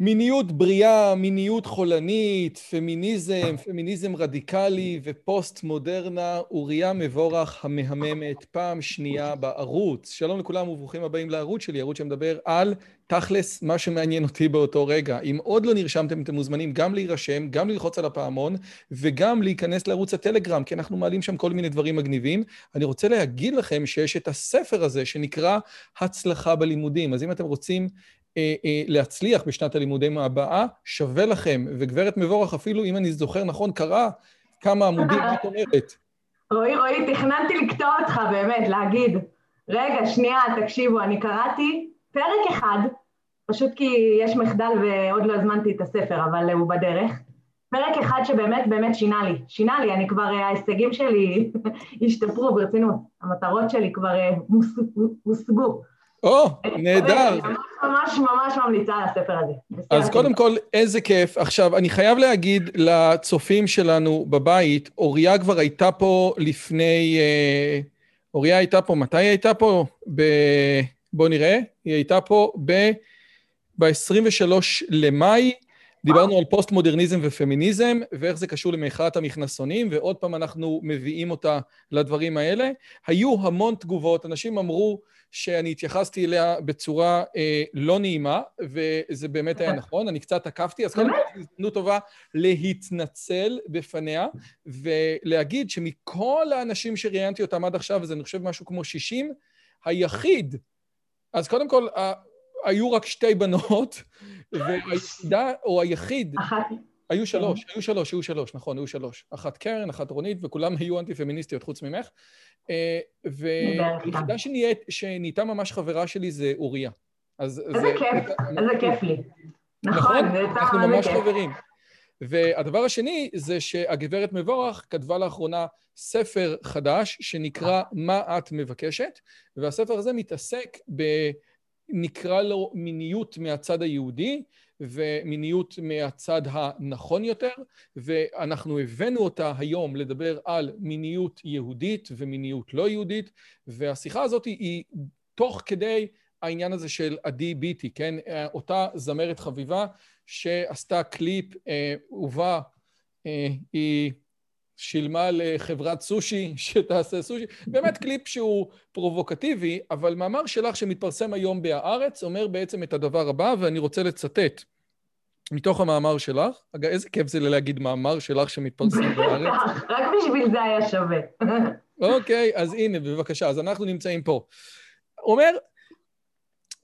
מיניות בריאה, מיניות חולנית, פמיניזם, פמיניזם רדיקלי ופוסט מודרנה, אוריה מבורך המהממת, פעם שנייה בערוץ. שלום לכולם וברוכים הבאים לערוץ שלי, ערוץ שמדבר על תכלס מה שמעניין אותי באותו רגע. אם עוד לא נרשמתם, אתם מוזמנים גם להירשם, גם ללחוץ על הפעמון וגם להיכנס לערוץ הטלגרם, כי אנחנו מעלים שם כל מיני דברים מגניבים. אני רוצה להגיד לכם שיש את הספר הזה שנקרא הצלחה בלימודים. אז אם אתם רוצים להצליח בשנת הלימודים הבאה, שווה לכם. וגברת מבורך, אפילו אם אני זוכר נכון, קרא כמה עמודים, מה את אומרת? רועי, רועי, תכננתי לקטוע אותך באמת, להגיד, רגע, שנייה, תקשיבו, אני קראתי פרק אחד, פשוט כי יש מחדל ועוד לא הזמנתי את הספר, אבל הוא בדרך. פרק אחד שבאמת באמת שינה לי. שינה לי, אני כבר, ההישגים שלי השתפרו ברצינות. המטרות שלי כבר הושגו. או, נהדר. ממש ממש ממליצה על הספר הזה. אז קודם כל, איזה כיף. עכשיו, אני חייב להגיד לצופים שלנו בבית, אוריה כבר הייתה פה לפני... אה, אוריה הייתה פה, מתי היא הייתה פה? ב... בואו נראה. היא הייתה פה ב... ב-23 למאי. דיברנו על פוסט-מודרניזם ופמיניזם, ואיך זה קשור למחאת המכנסונים, ועוד פעם אנחנו מביאים אותה לדברים האלה. היו המון תגובות, אנשים אמרו שאני התייחסתי אליה בצורה אה, לא נעימה, וזה באמת היה נכון, אני קצת עקפתי, אז קודם כל זו הזדמנות טובה להתנצל בפניה, ולהגיד שמכל האנשים שראיינתי אותם עד עכשיו, וזה אני חושב משהו כמו 60, היחיד, אז קודם כל, היו רק שתי בנות, והיחידה, או היחיד... אחת. היו שלוש, היו שלוש, היו שלוש, נכון, היו שלוש. אחת קרן, אחת רונית, וכולם היו אנטי-פמיניסטיות חוץ ממך. אה, והיחידה שנהייתה ממש חברה שלי זה אוריה. איזה כיף, איזה כיף לי. נכון, אנחנו ממש חברים. והדבר השני זה שהגברת מבורך כתבה לאחרונה ספר חדש שנקרא מה את מבקשת, והספר הזה מתעסק ב... נקרא לו מיניות מהצד היהודי ומיניות מהצד הנכון יותר, ואנחנו הבאנו אותה היום לדבר על מיניות יהודית ומיניות לא יהודית, והשיחה הזאת היא תוך כדי העניין הזה של עדי ביטי, כן? אותה זמרת חביבה שעשתה קליפ אה, ובה אה, היא שילמה לחברת סושי שתעשה סושי. באמת קליפ שהוא פרובוקטיבי, אבל מאמר שלך שמתפרסם היום בהארץ אומר בעצם את הדבר הבא, ואני רוצה לצטט מתוך המאמר שלך. אגב, איזה כיף זה להגיד מאמר שלך שמתפרסם בארץ. רק בשביל זה היה שווה. אוקיי, אז הנה, בבקשה, אז אנחנו נמצאים פה. אומר,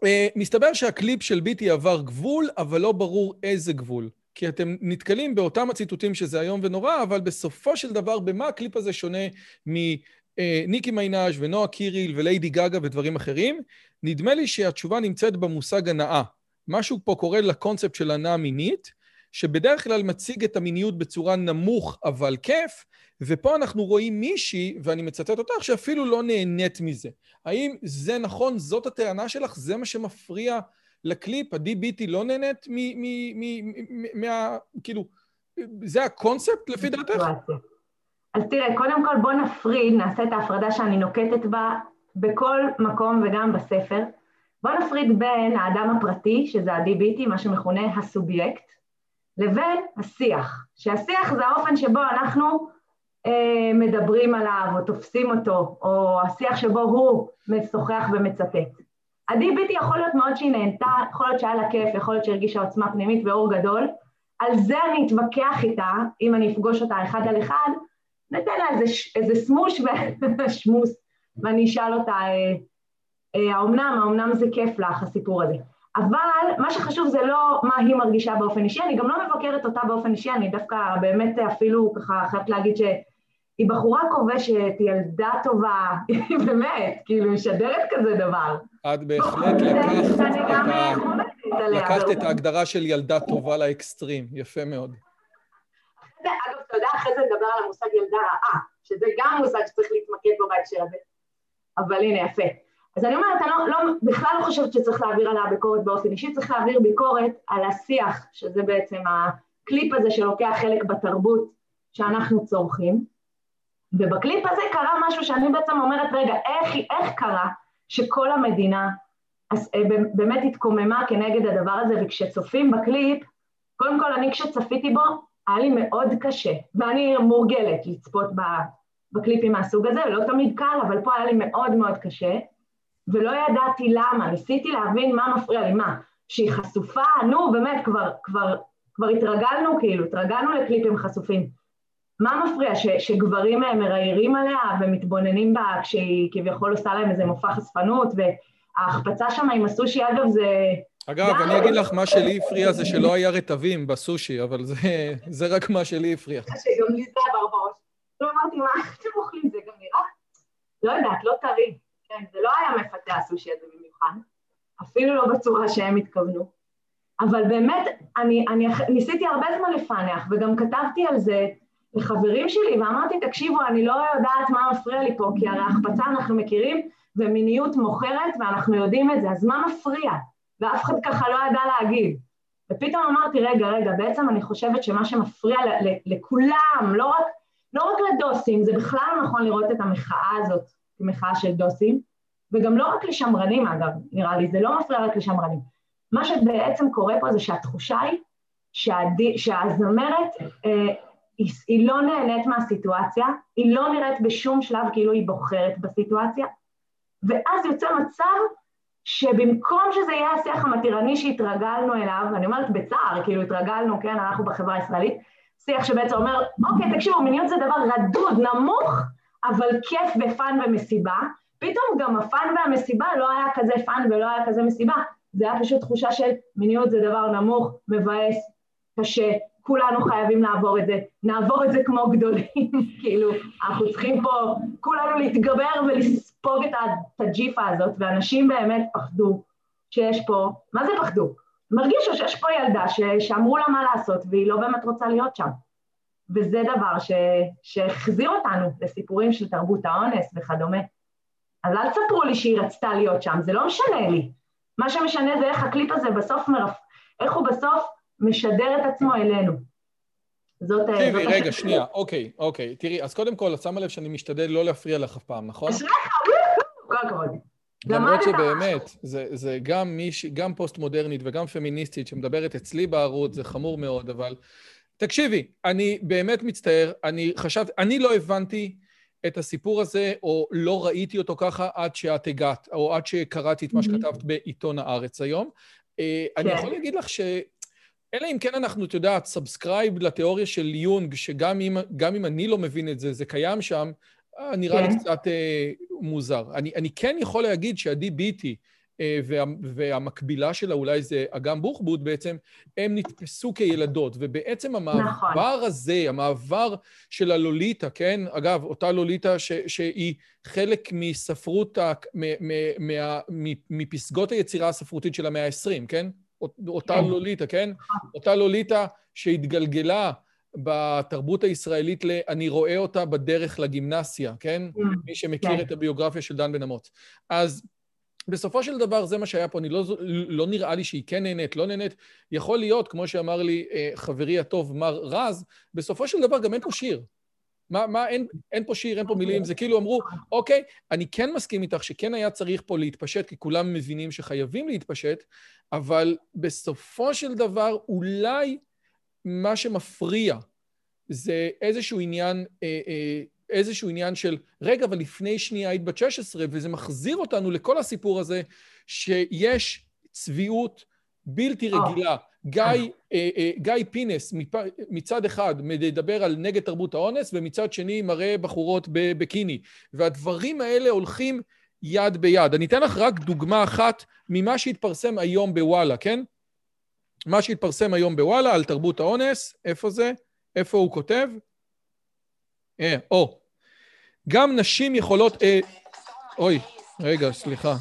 אה, מסתבר שהקליפ של ביטי עבר גבול, אבל לא ברור איזה גבול. כי אתם נתקלים באותם הציטוטים שזה איום ונורא, אבל בסופו של דבר, במה הקליפ הזה שונה מניקי מיינאז' ונועה קיריל וליידי גגה ודברים אחרים? נדמה לי שהתשובה נמצאת במושג הנאה. משהו פה קורה לקונספט של הנאה מינית, שבדרך כלל מציג את המיניות בצורה נמוך אבל כיף, ופה אנחנו רואים מישהי, ואני מצטט אותך, שאפילו לא נהנית מזה. האם זה נכון? זאת הטענה שלך? זה מה שמפריע לקליפ, ה-DBT לא נהנית מה... כאילו, זה הקונספט לפי דעתך? אז תראה, קודם כל בוא נפריד, נעשה את ההפרדה שאני נוקטת בה בכל מקום וגם בספר. בוא נפריד בין האדם הפרטי, שזה ה-DBT, מה שמכונה הסובייקט, לבין השיח, שהשיח זה האופן שבו אנחנו אה, מדברים עליו או תופסים אותו, או השיח שבו הוא משוחח ומצטט. עדי ביטי יכול להיות מאוד שהיא נהנתה, יכול להיות שהיה לה כיף, יכול להיות שהרגישה עוצמה פנימית ואור גדול, על זה אני אתווכח איתה, אם אני אפגוש אותה אחד על אחד, ניתן לה איזה, איזה סמוש ושמוס, ואני אשאל אותה, אה, אה, האומנם, האומנם זה כיף לך הסיפור הזה. אבל מה שחשוב זה לא מה היא מרגישה באופן אישי, אני גם לא מבקרת אותה באופן אישי, אני דווקא באמת אפילו ככה חייבת להגיד שהיא בחורה כובשת, היא ילדה טובה, היא באמת, כאילו, משדרת כזה דבר. את בהחלט לקחת את. לקחת את ההגדרה של ילדה טובה לאקסטרים, יפה מאוד. אגב, אתה יודע, אחרי זה נדבר על המושג ילדה רעה, שזה גם מושג שצריך להתמקד בו בהקשר הזה. אבל הנה, יפה. אז אני אומרת, אני לא, לא, בכלל לא חושבת שצריך להעביר עליה ביקורת באופן אישי, צריך להעביר ביקורת על השיח, שזה בעצם הקליפ הזה שלוקח חלק בתרבות שאנחנו צורכים. ובקליפ הזה קרה משהו שאני בעצם אומרת, רגע, איך, איך קרה שכל המדינה אז, אה, באמת התקוממה כנגד הדבר הזה, וכשצופים בקליפ, קודם כל אני כשצפיתי בו, היה לי מאוד קשה, ואני מורגלת לצפות בקליפים מהסוג הזה, לא תמיד קל, אבל פה היה לי מאוד מאוד קשה. ולא ידעתי למה, ניסיתי להבין מה מפריע לי, מה, שהיא חשופה, נו באמת, כבר, כבר, כבר התרגלנו כאילו, התרגלנו לקליפים חשופים. מה מפריע, ש, שגברים מראיירים עליה ומתבוננים בה כשהיא כביכול עושה להם איזה מופע חשפנות, וההחפצה שם עם הסושי, אגב, זה... אגב, אני אגיד לך, מה שלי הפריע זה שלא היה רטבים בסושי, אבל זה, זה רק מה שלי הפריע. שגם לי זה עבר בראש. לא אמרתי, מה אתם אוכלים? זה גם נראה? לא יודעת, לא טרי. כן, זה לא היה מפתה הסושי הזה במיוחד, אפילו לא בצורה שהם התכוונו. אבל באמת, אני, אני ניסיתי הרבה זמן לפענח, וגם כתבתי על זה לחברים שלי, ואמרתי, תקשיבו, אני לא יודעת מה מפריע לי פה, כי הרי החפצה אנחנו מכירים, ומיניות מוכרת, ואנחנו יודעים את זה, אז מה מפריע? ואף אחד ככה לא ידע להגיד. ופתאום אמרתי, רגע, רגע, בעצם אני חושבת שמה שמפריע לכולם, לא רק, לא רק לדוסים, זה בכלל לא נכון לראות את המחאה הזאת כמחאה של דוסים, וגם לא רק לשמרנים אגב, נראה לי, זה לא מפריע רק לשמרנים. מה שבעצם קורה פה זה שהתחושה היא שהדי, שהזמרת, אה, היא, היא לא נהנית מהסיטואציה, היא לא נראית בשום שלב כאילו היא בוחרת בסיטואציה, ואז יוצא מצב שבמקום שזה יהיה השיח המתירני שהתרגלנו אליו, אני אומרת בצער, כאילו התרגלנו, כן, אנחנו בחברה הישראלית, שיח שבעצם אומר, אוקיי, תקשיבו, מיניות זה דבר רדוד, נמוך, אבל כיף ו fun ומסיבה, פתאום גם ה fun והמסיבה לא היה כזה fun ולא היה כזה מסיבה, זה היה פשוט תחושה של מיניות זה דבר נמוך, מבאס, קשה, כולנו חייבים לעבור את זה, נעבור את זה כמו גדולים, כאילו, אנחנו צריכים פה כולנו להתגבר ולספוג את הג'יפה הזאת, ואנשים באמת פחדו שיש פה, מה זה פחדו? הם הרגישו שיש פה ילדה ש... שאמרו לה מה לעשות והיא לא באמת רוצה להיות שם. וזה דבר ש... שהחזיר אותנו לסיפורים של תרבות האונס וכדומה. אז אל תספרו לי שהיא רצתה להיות שם, זה לא משנה לי. מה שמשנה זה איך הקליפ הזה בסוף מרפ... איך הוא בסוף משדר את עצמו אלינו. זאת... אה, תראי, רגע, שנייה, אוקיי, אוקיי. תראי, אז קודם כל, את שמה לב שאני משתדל לא להפריע לך אף פעם, נכון? כל הכבוד. למרות שבאמת, זה, זה גם מיש, גם פוסט-מודרנית וגם פמיניסטית שמדברת אצלי בערוץ, זה חמור מאוד, אבל תקשיבי, אני באמת מצטער, אני חשבתי, אני לא הבנתי את הסיפור הזה, או לא ראיתי אותו ככה עד שאת הגעת, או עד שקראתי את מה שכתבת בעיתון הארץ היום. אה, אני כן. יכול להגיד לך ש... אלא אם כן אנחנו, את יודעת, subscribe לתיאוריה של יונג, שגם אם, אם אני לא מבין את זה, זה קיים שם, אה, נראה לי כן. קצת אה, מוזר. אני, אני כן יכול להגיד ביטי, אה, וה, והמקבילה שלה אולי זה אגם בוחבוט בעצם, הם נתפסו כילדות, ובעצם המעבר נכון. הזה, המעבר של הלוליטה, כן? אגב, אותה לוליטה ש, שהיא חלק מספרות, מ, מ, מה, מפסגות היצירה הספרותית של המאה ה-20, כן? אותה כן. לוליטה, כן? אותה לוליטה שהתגלגלה בתרבות הישראלית ל... אני רואה אותה בדרך לגימנסיה, כן? Mm, מי שמכיר כן. את הביוגרפיה של דן בן אמות. אז בסופו של דבר זה מה שהיה פה, אני לא, לא נראה לי שהיא כן נהנית, לא נהנית. יכול להיות, כמו שאמר לי אה, חברי הטוב מר רז, בסופו של דבר גם אין פה שיר. מה, מה, אין, אין פה שיר, אין פה מילים, זה כאילו אמרו, אוקיי, אני כן מסכים איתך שכן היה צריך פה להתפשט, כי כולם מבינים שחייבים להתפשט, אבל בסופו של דבר אולי מה שמפריע זה איזשהו עניין אה, אה, איזשהו עניין של, רגע, אבל לפני שנייה היית בת 16, וזה מחזיר אותנו לכל הסיפור הזה, שיש צביעות בלתי אה. רגילה. גיא, אה, אה, גיא פינס מצד אחד מדבר על נגד תרבות האונס, ומצד שני מראה בחורות בביקיני. והדברים האלה הולכים יד ביד. אני אתן לך רק דוגמה אחת ממה שהתפרסם היום בוואלה, כן? מה שהתפרסם היום בוואלה על תרבות האונס, איפה זה? איפה הוא כותב? אה, או. גם נשים יכולות... אה, אוי, רגע, סליחה.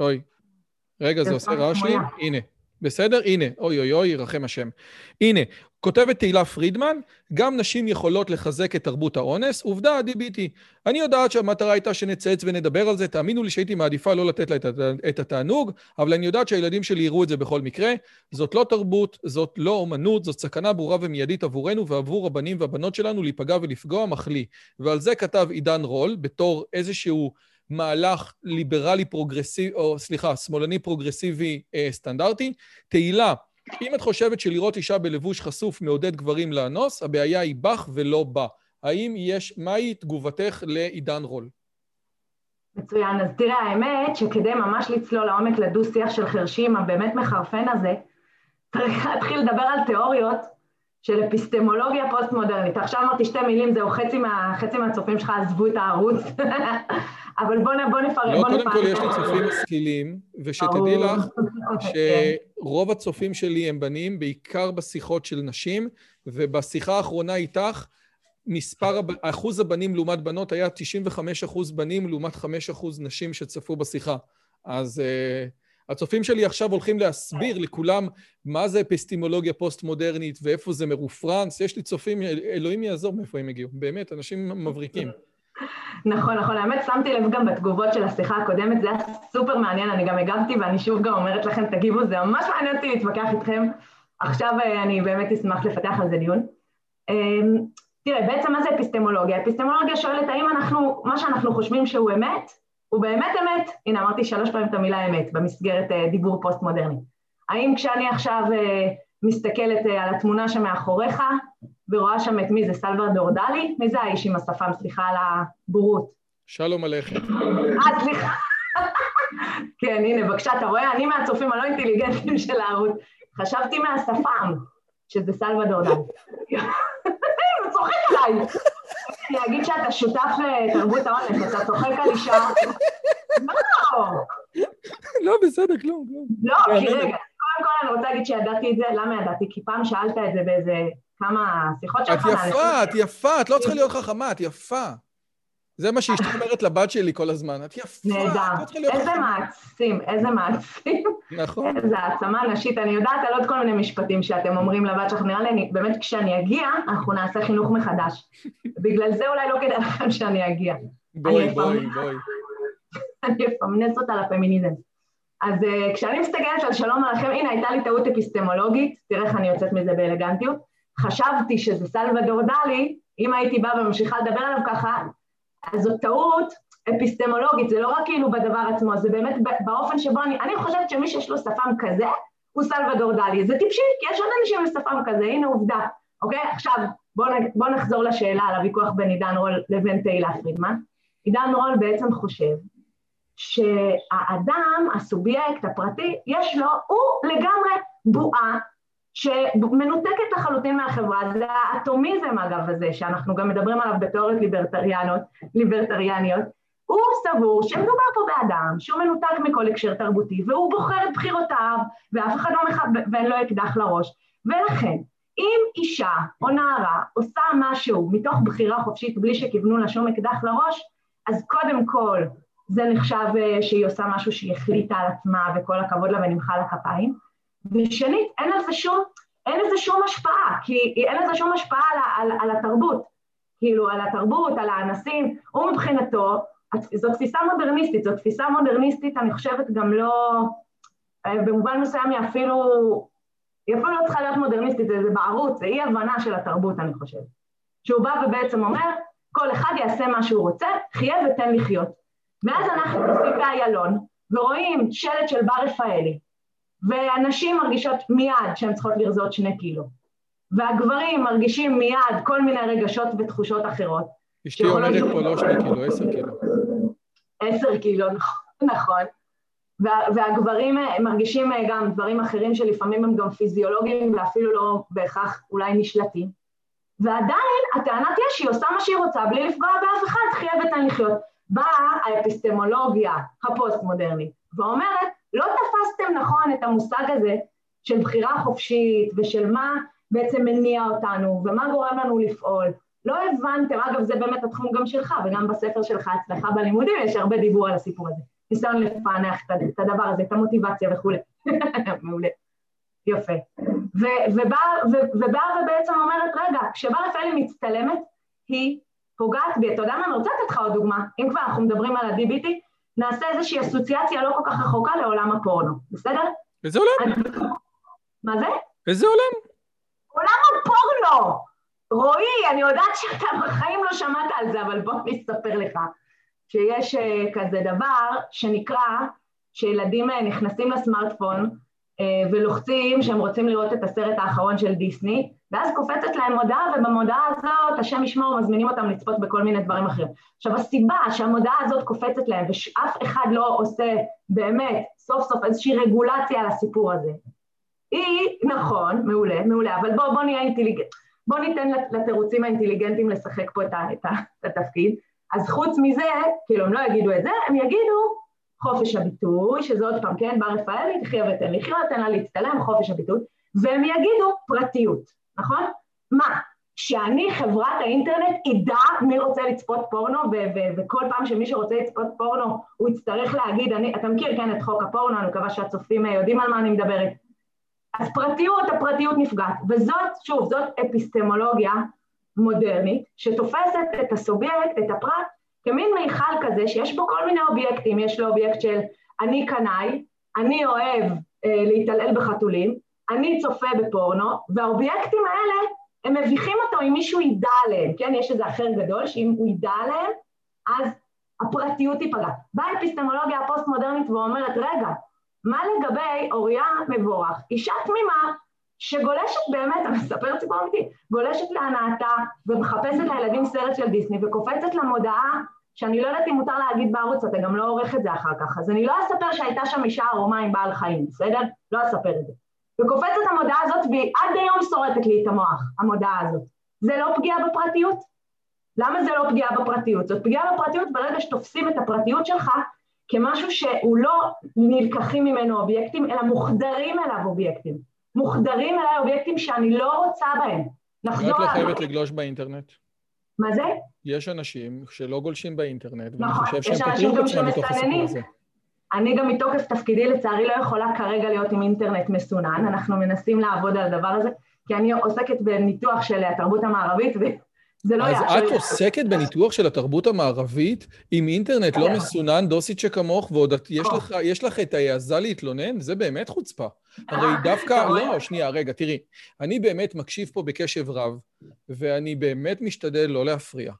אוי. רגע, זה עושה רעש לי? הנה. בסדר? הנה, אוי אוי אוי, ירחם השם. הנה, כותבת תהילה פרידמן, גם נשים יכולות לחזק את תרבות האונס. עובדה, ביטי. אני יודעת שהמטרה הייתה שנצייץ ונדבר על זה, תאמינו לי שהייתי מעדיפה לא לתת לה את התענוג, אבל אני יודעת שהילדים שלי יראו את זה בכל מקרה. זאת לא תרבות, זאת לא אומנות, זאת סכנה ברורה ומיידית עבורנו ועבור הבנים והבנות שלנו להיפגע ולפגוע מחליא. ועל זה כתב עידן רול, בתור איזשהו... מהלך ליברלי פרוגרסיבי, או סליחה, שמאלני פרוגרסיבי אה, סטנדרטי. תהילה, אם את חושבת שלראות אישה בלבוש חשוף מעודד גברים לאנוס, הבעיה היא בך ולא בה. האם יש, מהי תגובתך לעידן רול? מצוין. אז תראה, האמת שכדי ממש לצלול לעומק לדו-שיח של חרשים הבאמת מחרפן הזה, צריך להתחיל לדבר על תיאוריות של אפיסטמולוגיה פוסט-מודרנית. עכשיו אמרתי שתי מילים, זהו, חצי, מה, חצי מהצופים שלך עזבו את הערוץ, אבל בוא, בוא נפרט. לא, קודם כל יש לי צופים משכילים, ושתדעי לך שרוב הצופים שלי הם בנים, בעיקר בשיחות של נשים, ובשיחה האחרונה איתך, מספר, אחוז הבנים לעומת בנות היה 95 אחוז בנים לעומת 5 אחוז נשים שצפו בשיחה. אז... Uh, הצופים שלי עכשיו הולכים להסביר לכולם מה זה אפיסטימולוגיה פוסט-מודרנית ואיפה זה מרופרנס. יש לי צופים, אלוהים יעזור מאיפה הם הגיעו. באמת, אנשים מבריקים. נכון, נכון. האמת, שמתי לב גם בתגובות של השיחה הקודמת, זה היה סופר מעניין, אני גם הגבתי ואני שוב גם אומרת לכם, תגיבו, זה ממש מעניין אותי להתווכח איתכם. עכשיו אה, אני באמת אשמח לפתח על זה דיון. אמ, תראה, בעצם מה זה אפיסטמולוגיה? אפיסטמולוגיה שואלת האם אנחנו, מה שאנחנו חושבים שהוא אמת, הוא באמת אמת, הנה אמרתי שלוש פעמים את המילה אמת במסגרת uh, דיבור פוסט-מודרני. האם כשאני עכשיו uh, מסתכלת על התמונה שמאחוריך ורואה שם את מי זה סלוודור דלי? מי זה האיש עם השפם? סליחה על הבורות. שלום עליכם. אה, סליחה. כן, הנה, בבקשה, אתה רואה? אני מהצופים הלא אינטליגנטים של הערוץ. חשבתי מהשפם, שזה סלוודור דלי. הוא צוחק עליי. אני אגיד שאתה שותף לתרבות האונס, אתה צוחק על אישה. לא! לא, בסדר, כלום, כלום. לא, כי רגע, קודם כל אני רוצה להגיד שידעתי את זה, למה ידעתי? כי פעם שאלת את זה באיזה כמה שיחות שלך. את יפה, את יפה, את לא צריכה להיות חכמה, את יפה. זה מה שאשתי אומרת לבת שלי כל הזמן, את יפה, נהדר. לא איזה מעצים, איזה מעצים. נכון. איזה העצמה נשית. אני יודעת על עוד כל מיני משפטים שאתם אומרים לבת שלך, נראה לי, באמת כשאני אגיע, אנחנו נעשה חינוך מחדש. בגלל זה אולי לא כדאי לכם שאני אגיע. בואי, בואי, בואי. אני אפמנס אותה לפמיניזם. אז uh, כשאני מסתכלת על שלום עליכם, הנה הייתה לי טעות אפיסטמולוגית, תראה איך אני יוצאת מזה באלגנטיות. חשבתי שזה סלוודור דלי, אם הייתי באה וממשיכה לדבר עליו ככה, אז זאת טעות אפיסטמולוגית, זה לא רק כאילו בדבר עצמו, זה באמת באופן שבו אני, אני חושבת שמי שיש לו שפם כזה, הוא סלוודור דלי. זה טיפשי, כי יש עוד אנשים עם שפם כזה, הנה עובדה, אוקיי? עכשיו, בואו בוא נחזור לשאלה על הוויכוח בין עידן רול לבין תהילה פרידמן. עידן רול בעצם חושב שהאדם, הסובייקט הפרטי, יש לו, הוא לגמרי בועה שמנותקת לחלוטין מהחברה, זה האטומיזם אגב הזה, שאנחנו גם מדברים עליו בתיאוריות ליברטריאניות, הוא סבור שמדובר פה באדם שהוא מנותק מכל הקשר תרבותי והוא בוחר את בחירותיו ואף אחד לא מח... ואין לו אקדח לראש. ולכן אם אישה או נערה עושה משהו מתוך בחירה חופשית בלי שכיוונו לה שום אקדח לראש אז קודם כל זה נחשב אה, שהיא עושה משהו שהיא החליטה על עצמה וכל הכבוד לה ונמחא לה כפיים ושנית, אין לזה שום, אין לזה שום השפעה, כי אין לזה שום השפעה על, על, על התרבות, כאילו על התרבות, על האנסים, הוא מבחינתו, זו תפיסה מודרניסטית, זו תפיסה מודרניסטית, אני חושבת גם לא, אה, במובן מסוים היא אפילו, היא אפילו לא צריכה להיות מודרניסטית, זה, זה בערוץ, זה אי הבנה של התרבות, אני חושבת. שהוא בא ובעצם אומר, כל אחד יעשה מה שהוא רוצה, חיה ותן לחיות. ואז אנחנו נוסעים באיילון ורואים שלט של בר רפאלי, והנשים מרגישות מיד שהן צריכות לרזות שני קילו, והגברים מרגישים מיד כל מיני רגשות ותחושות אחרות. אשתי אומרת פה לא שני קילו, עשר קילו. עשר קילו, נכון. נכון. והגברים מרגישים גם דברים אחרים שלפעמים הם גם פיזיולוגיים ואפילו לא בהכרח אולי נשלטים. ועדיין הטענה תהיה שהיא עושה מה שהיא רוצה בלי לפגוע באף אחד, חיה ותן לחיות. באה האפיסטמולוגיה הפוסט-מודרנית ואומרת, לא תפסתם נכון את המושג הזה של בחירה חופשית ושל מה בעצם מניע אותנו ומה גורם לנו לפעול. לא הבנתם, אגב זה באמת התחום גם שלך וגם בספר שלך אצלך בלימודים יש הרבה דיבור על הסיפור הזה. ניסיון לפענח את הדבר הזה, את המוטיבציה וכולי. מעולה. יפה. ובאה ובעצם אומרת, רגע, כשבר רפאלי מצטלמת, היא פוגעת בי. אתה יודע מה, אני רוצה לתת לך עוד דוגמה. אם כבר אנחנו מדברים על ה-DBT, נעשה איזושהי אסוציאציה לא כל כך רחוקה לעולם הפורנו, בסדר? איזה עולם? מה זה? איזה עולם? עולם הפורנו! רועי, אני יודעת שאתה בחיים לא שמעת על זה, אבל בוא נספר לך שיש אה, כזה דבר שנקרא שילדים אה, נכנסים לסמארטפון ולוחצים שהם רוצים לראות את הסרט האחרון של דיסני, ואז קופצת להם מודעה, ובמודעה הזאת, השם ישמור, מזמינים אותם לצפות בכל מיני דברים אחרים. עכשיו, הסיבה שהמודעה הזאת קופצת להם, ושאף אחד לא עושה באמת סוף סוף איזושהי רגולציה על הסיפור הזה, היא, נכון, מעולה, מעולה, אבל בואו בוא נהיה אינטליגנט, בואו ניתן לתירוצים האינטליגנטים לשחק פה את, את, את התפקיד. אז חוץ מזה, כאילו, הם לא יגידו את זה, הם יגידו חופש הביטוי, שזה עוד פעם, כן, בר רפאלי, תחיה ותן לחיות, תן לה להצטלם, חופש הביטוי, והם יגידו פרטיות, נכון? מה, שאני חברת האינטרנט אדע מי רוצה לצפות פורנו, וכל פעם שמי שרוצה לצפות פורנו הוא יצטרך להגיד, אני, אתה מכיר כן את חוק הפורנו, אני מקווה שהצופים יודעים על מה אני מדברת. אז פרטיות, הפרטיות נפגעת, וזאת, שוב, זאת אפיסטמולוגיה מודרנית, שתופסת את הסובייקט, את הפרט, כמין מיכל כזה שיש בו כל מיני אובייקטים, יש לו אובייקט של אני קנאי, אני אוהב אה, להתעלל בחתולים, אני צופה בפורנו, והאובייקטים האלה, הם מביכים אותו אם מישהו ידע עליהם, כן? יש איזה אחר גדול שאם הוא ידע עליהם, אז הפרטיות תיפגע. באה אפיסטמולוגיה הפוסט-מודרנית ואומרת, רגע, מה לגבי אוריה מבורך, אישה תמימה שגולשת באמת, אני מספרת סיפור אמיתי, גולשת להנאתה ומחפשת לילדים סרט של דיסני וקופצת למודעה שאני לא יודעת אם מותר להגיד בערוץ, אתה גם לא עורך את זה אחר כך, אז אני לא אספר שהייתה שם אישה ערומה עם בעל חיים, בסדר? לא אספר את זה. וקופצת המודעה הזאת והיא עד היום שורטת לי את המוח, המודעה הזאת. זה לא פגיעה בפרטיות? למה זה לא פגיעה בפרטיות? זאת פגיעה בפרטיות ברגע שתופסים את הפרטיות שלך כמשהו שהוא לא נלקחים ממנו אובייקטים, אלא מוחדרים אליו אובייקטים. מוחדרים אליי אובייקטים שאני לא רוצה בהם. נחזור... את לא חייבת לגלוש באינטרנט. מה זה? יש אנשים שלא גולשים באינטרנט, נכון, ואני חושב שהם פותרים את עצמם מתוך הסיפור הזה. אני גם מתוקף תפקידי לצערי לא יכולה כרגע להיות עם אינטרנט מסונן, אנחנו מנסים לעבוד על הדבר הזה, כי אני עוסקת בניתוח של התרבות המערבית, זה לא יאפשר... אז את עוסקת בניתוח של התרבות המערבית עם אינטרנט לא מסונן, דוסית שכמוך, ועוד יש לך את ההעזה להתלונן? זה באמת חוצפה. הרי דווקא... לא, שנייה, רגע, תראי. אני באמת מקשיב פה בקשב רב, ואני באמת משתדל לא להפריע.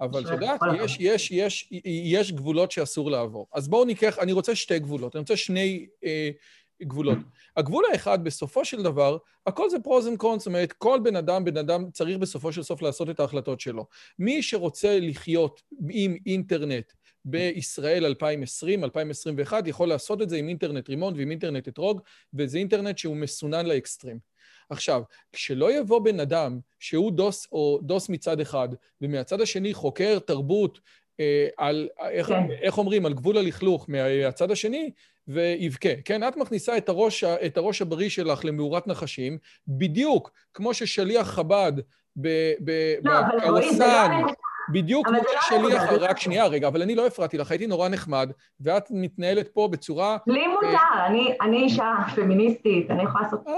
אבל את יודעת, יש, יש, יש, יש גבולות שאסור לעבור. אז בואו ניקח, אני רוצה שתי גבולות, אני רוצה שני אה, גבולות. הגבול האחד, בסופו של דבר, הכל זה pros and cons, זאת אומרת, כל בן אדם, בן אדם צריך בסופו של סוף לעשות את ההחלטות שלו. מי שרוצה לחיות עם אינטרנט בישראל 2020, 2021, יכול לעשות את זה עם אינטרנט רימון ועם אינטרנט אתרוג, וזה אינטרנט שהוא מסונן לאקסטרים. עכשיו, כשלא יבוא בן אדם שהוא דוס או דוס מצד אחד, ומהצד השני חוקר תרבות אה, על, איך, כן. איך אומרים, על גבול הלכלוך מהצד השני, ויבכה. כן, את מכניסה את הראש, את הראש הבריא שלך למאורת נחשים, בדיוק כמו ששליח חב"ד בקווסן, לא, בדיוק כמו לא ששליח... רק שנייה, רגע, אבל אני לא הפרעתי לך, הייתי נורא נחמד, ואת מתנהלת פה בצורה... לי מותר, אני אישה פמיניסטית, אני יכולה לעשות... אה,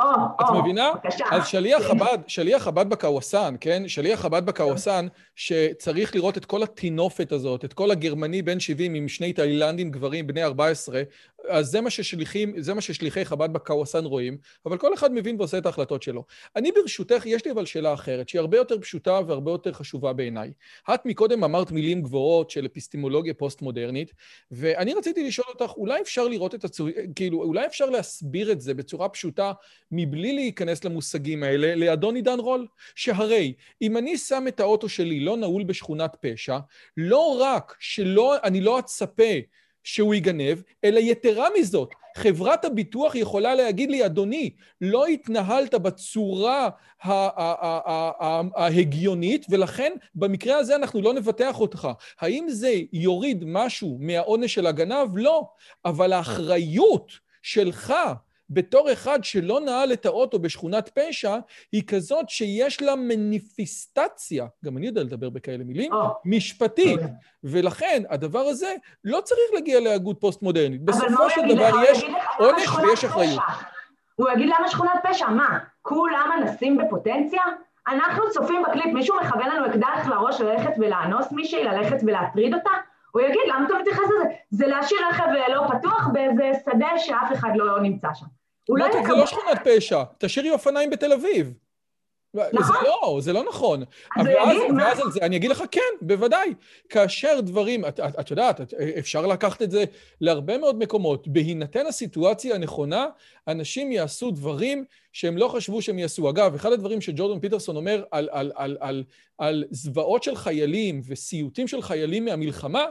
כפרה! את מבינה? אז שליח חב"ד, שליח חב"ד בקוואסן, כן? שליח חב"ד בקוואסן, שצריך לראות את כל הטינופת הזאת, את כל הגרמני בן 70 עם שני תאילנדים גברים בני 14, אז זה מה ששליחים, זה מה ששליחי חב"ד בקוואסן רואים, אבל כל אחד מבין ועושה את ההחלטות שלו. אני ברשותך, יש לי אבל שאלה אחרת, שהיא הרבה יותר פשוטה והרבה יותר חשובה בעיניי. את מקודם אמרת מילים גבוהות של אפיסטימולוגיה פוסט-מודרנית, ואני רציתי לשאול אותך, אולי אפשר לראות את הצורה, כאילו, אולי אפשר להסביר את זה בצורה פשוטה, מבלי להיכנס למושגים האלה, לאדון עידן רול? שהרי, אם אני שם את האוטו שלי לא נעול בשכונת פשע, לא רק שאני לא אצפה שהוא יגנב, אלא יתרה מזאת, חברת הביטוח יכולה להגיד לי, אדוני, לא התנהלת בצורה ההגיונית, ולכן במקרה הזה אנחנו לא נבטח אותך. האם זה יוריד משהו מהעונש של הגנב? לא. אבל האחריות שלך בתור אחד שלא נעל את האוטו בשכונת פשע, היא כזאת שיש לה מניפיסטציה, גם אני יודע לדבר בכאלה מילים, oh. משפטית. Okay. ולכן הדבר הזה לא צריך להגיע להגות פוסט-מודרנית. בסופו של דבר יש עונש ויש אחריות. הוא יגיד למה שכונת פשע? מה, כולם אנסים בפוטנציה? אנחנו צופים בקליפ, מישהו מכוון לנו אקדח לראש ללכת ולאנוס מישהי, ללכת ולהטריד אותה? הוא יגיד, למה אתה מתייחס לזה? זה להשאיר רכב לא פתוח באיזה שדה שאף אחד לא נמצא שם. הוא לא יקבל... זה לא שכונת פשע, תשאירי אופניים בתל אביב. נכון. זה לא, זה לא נכון. אז ואז, ואז על זה, אני אגיד לך, כן, בוודאי. כאשר דברים, את, את, את יודעת, את, אפשר לקחת את זה להרבה מאוד מקומות. בהינתן הסיטואציה הנכונה, אנשים יעשו דברים שהם לא חשבו שהם יעשו. אגב, אחד הדברים שג'ורדון פיטרסון אומר על, על, על, על, על זוועות של חיילים וסיוטים של חיילים מהמלחמה,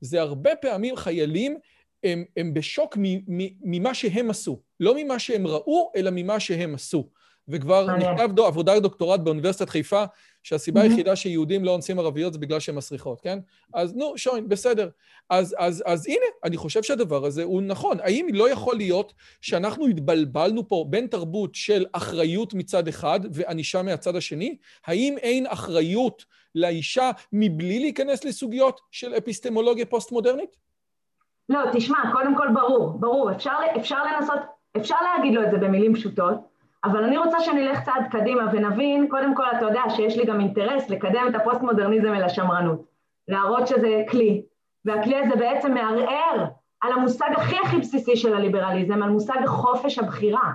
זה הרבה פעמים חיילים הם, הם בשוק ממה שהם עשו. לא ממה שהם ראו, אלא ממה שהם עשו. וכבר נכתב דו, עבודה דוקטורט באוניברסיטת חיפה, שהסיבה. היחידה שיהודים לא אונסים ערביות זה בגלל שהן מסריחות, כן? אז נו, שוין, בסדר. אז, אז, אז הנה, אני חושב שהדבר הזה הוא נכון. האם לא יכול להיות שאנחנו התבלבלנו פה בין תרבות של אחריות מצד אחד וענישה מהצד השני? האם אין אחריות לאישה מבלי להיכנס לסוגיות של אפיסטמולוגיה פוסט-מודרנית? לא, תשמע, קודם כל ברור, ברור, אפשר, אפשר לנסות, אפשר להגיד לו את זה במילים פשוטות, אבל אני רוצה שנלך צעד קדימה ונבין, קודם כל אתה יודע שיש לי גם אינטרס לקדם את הפוסט-מודרניזם אל השמרנות, להראות שזה כלי, והכלי הזה בעצם מערער על המושג הכי הכי בסיסי של הליברליזם, על מושג חופש הבחירה,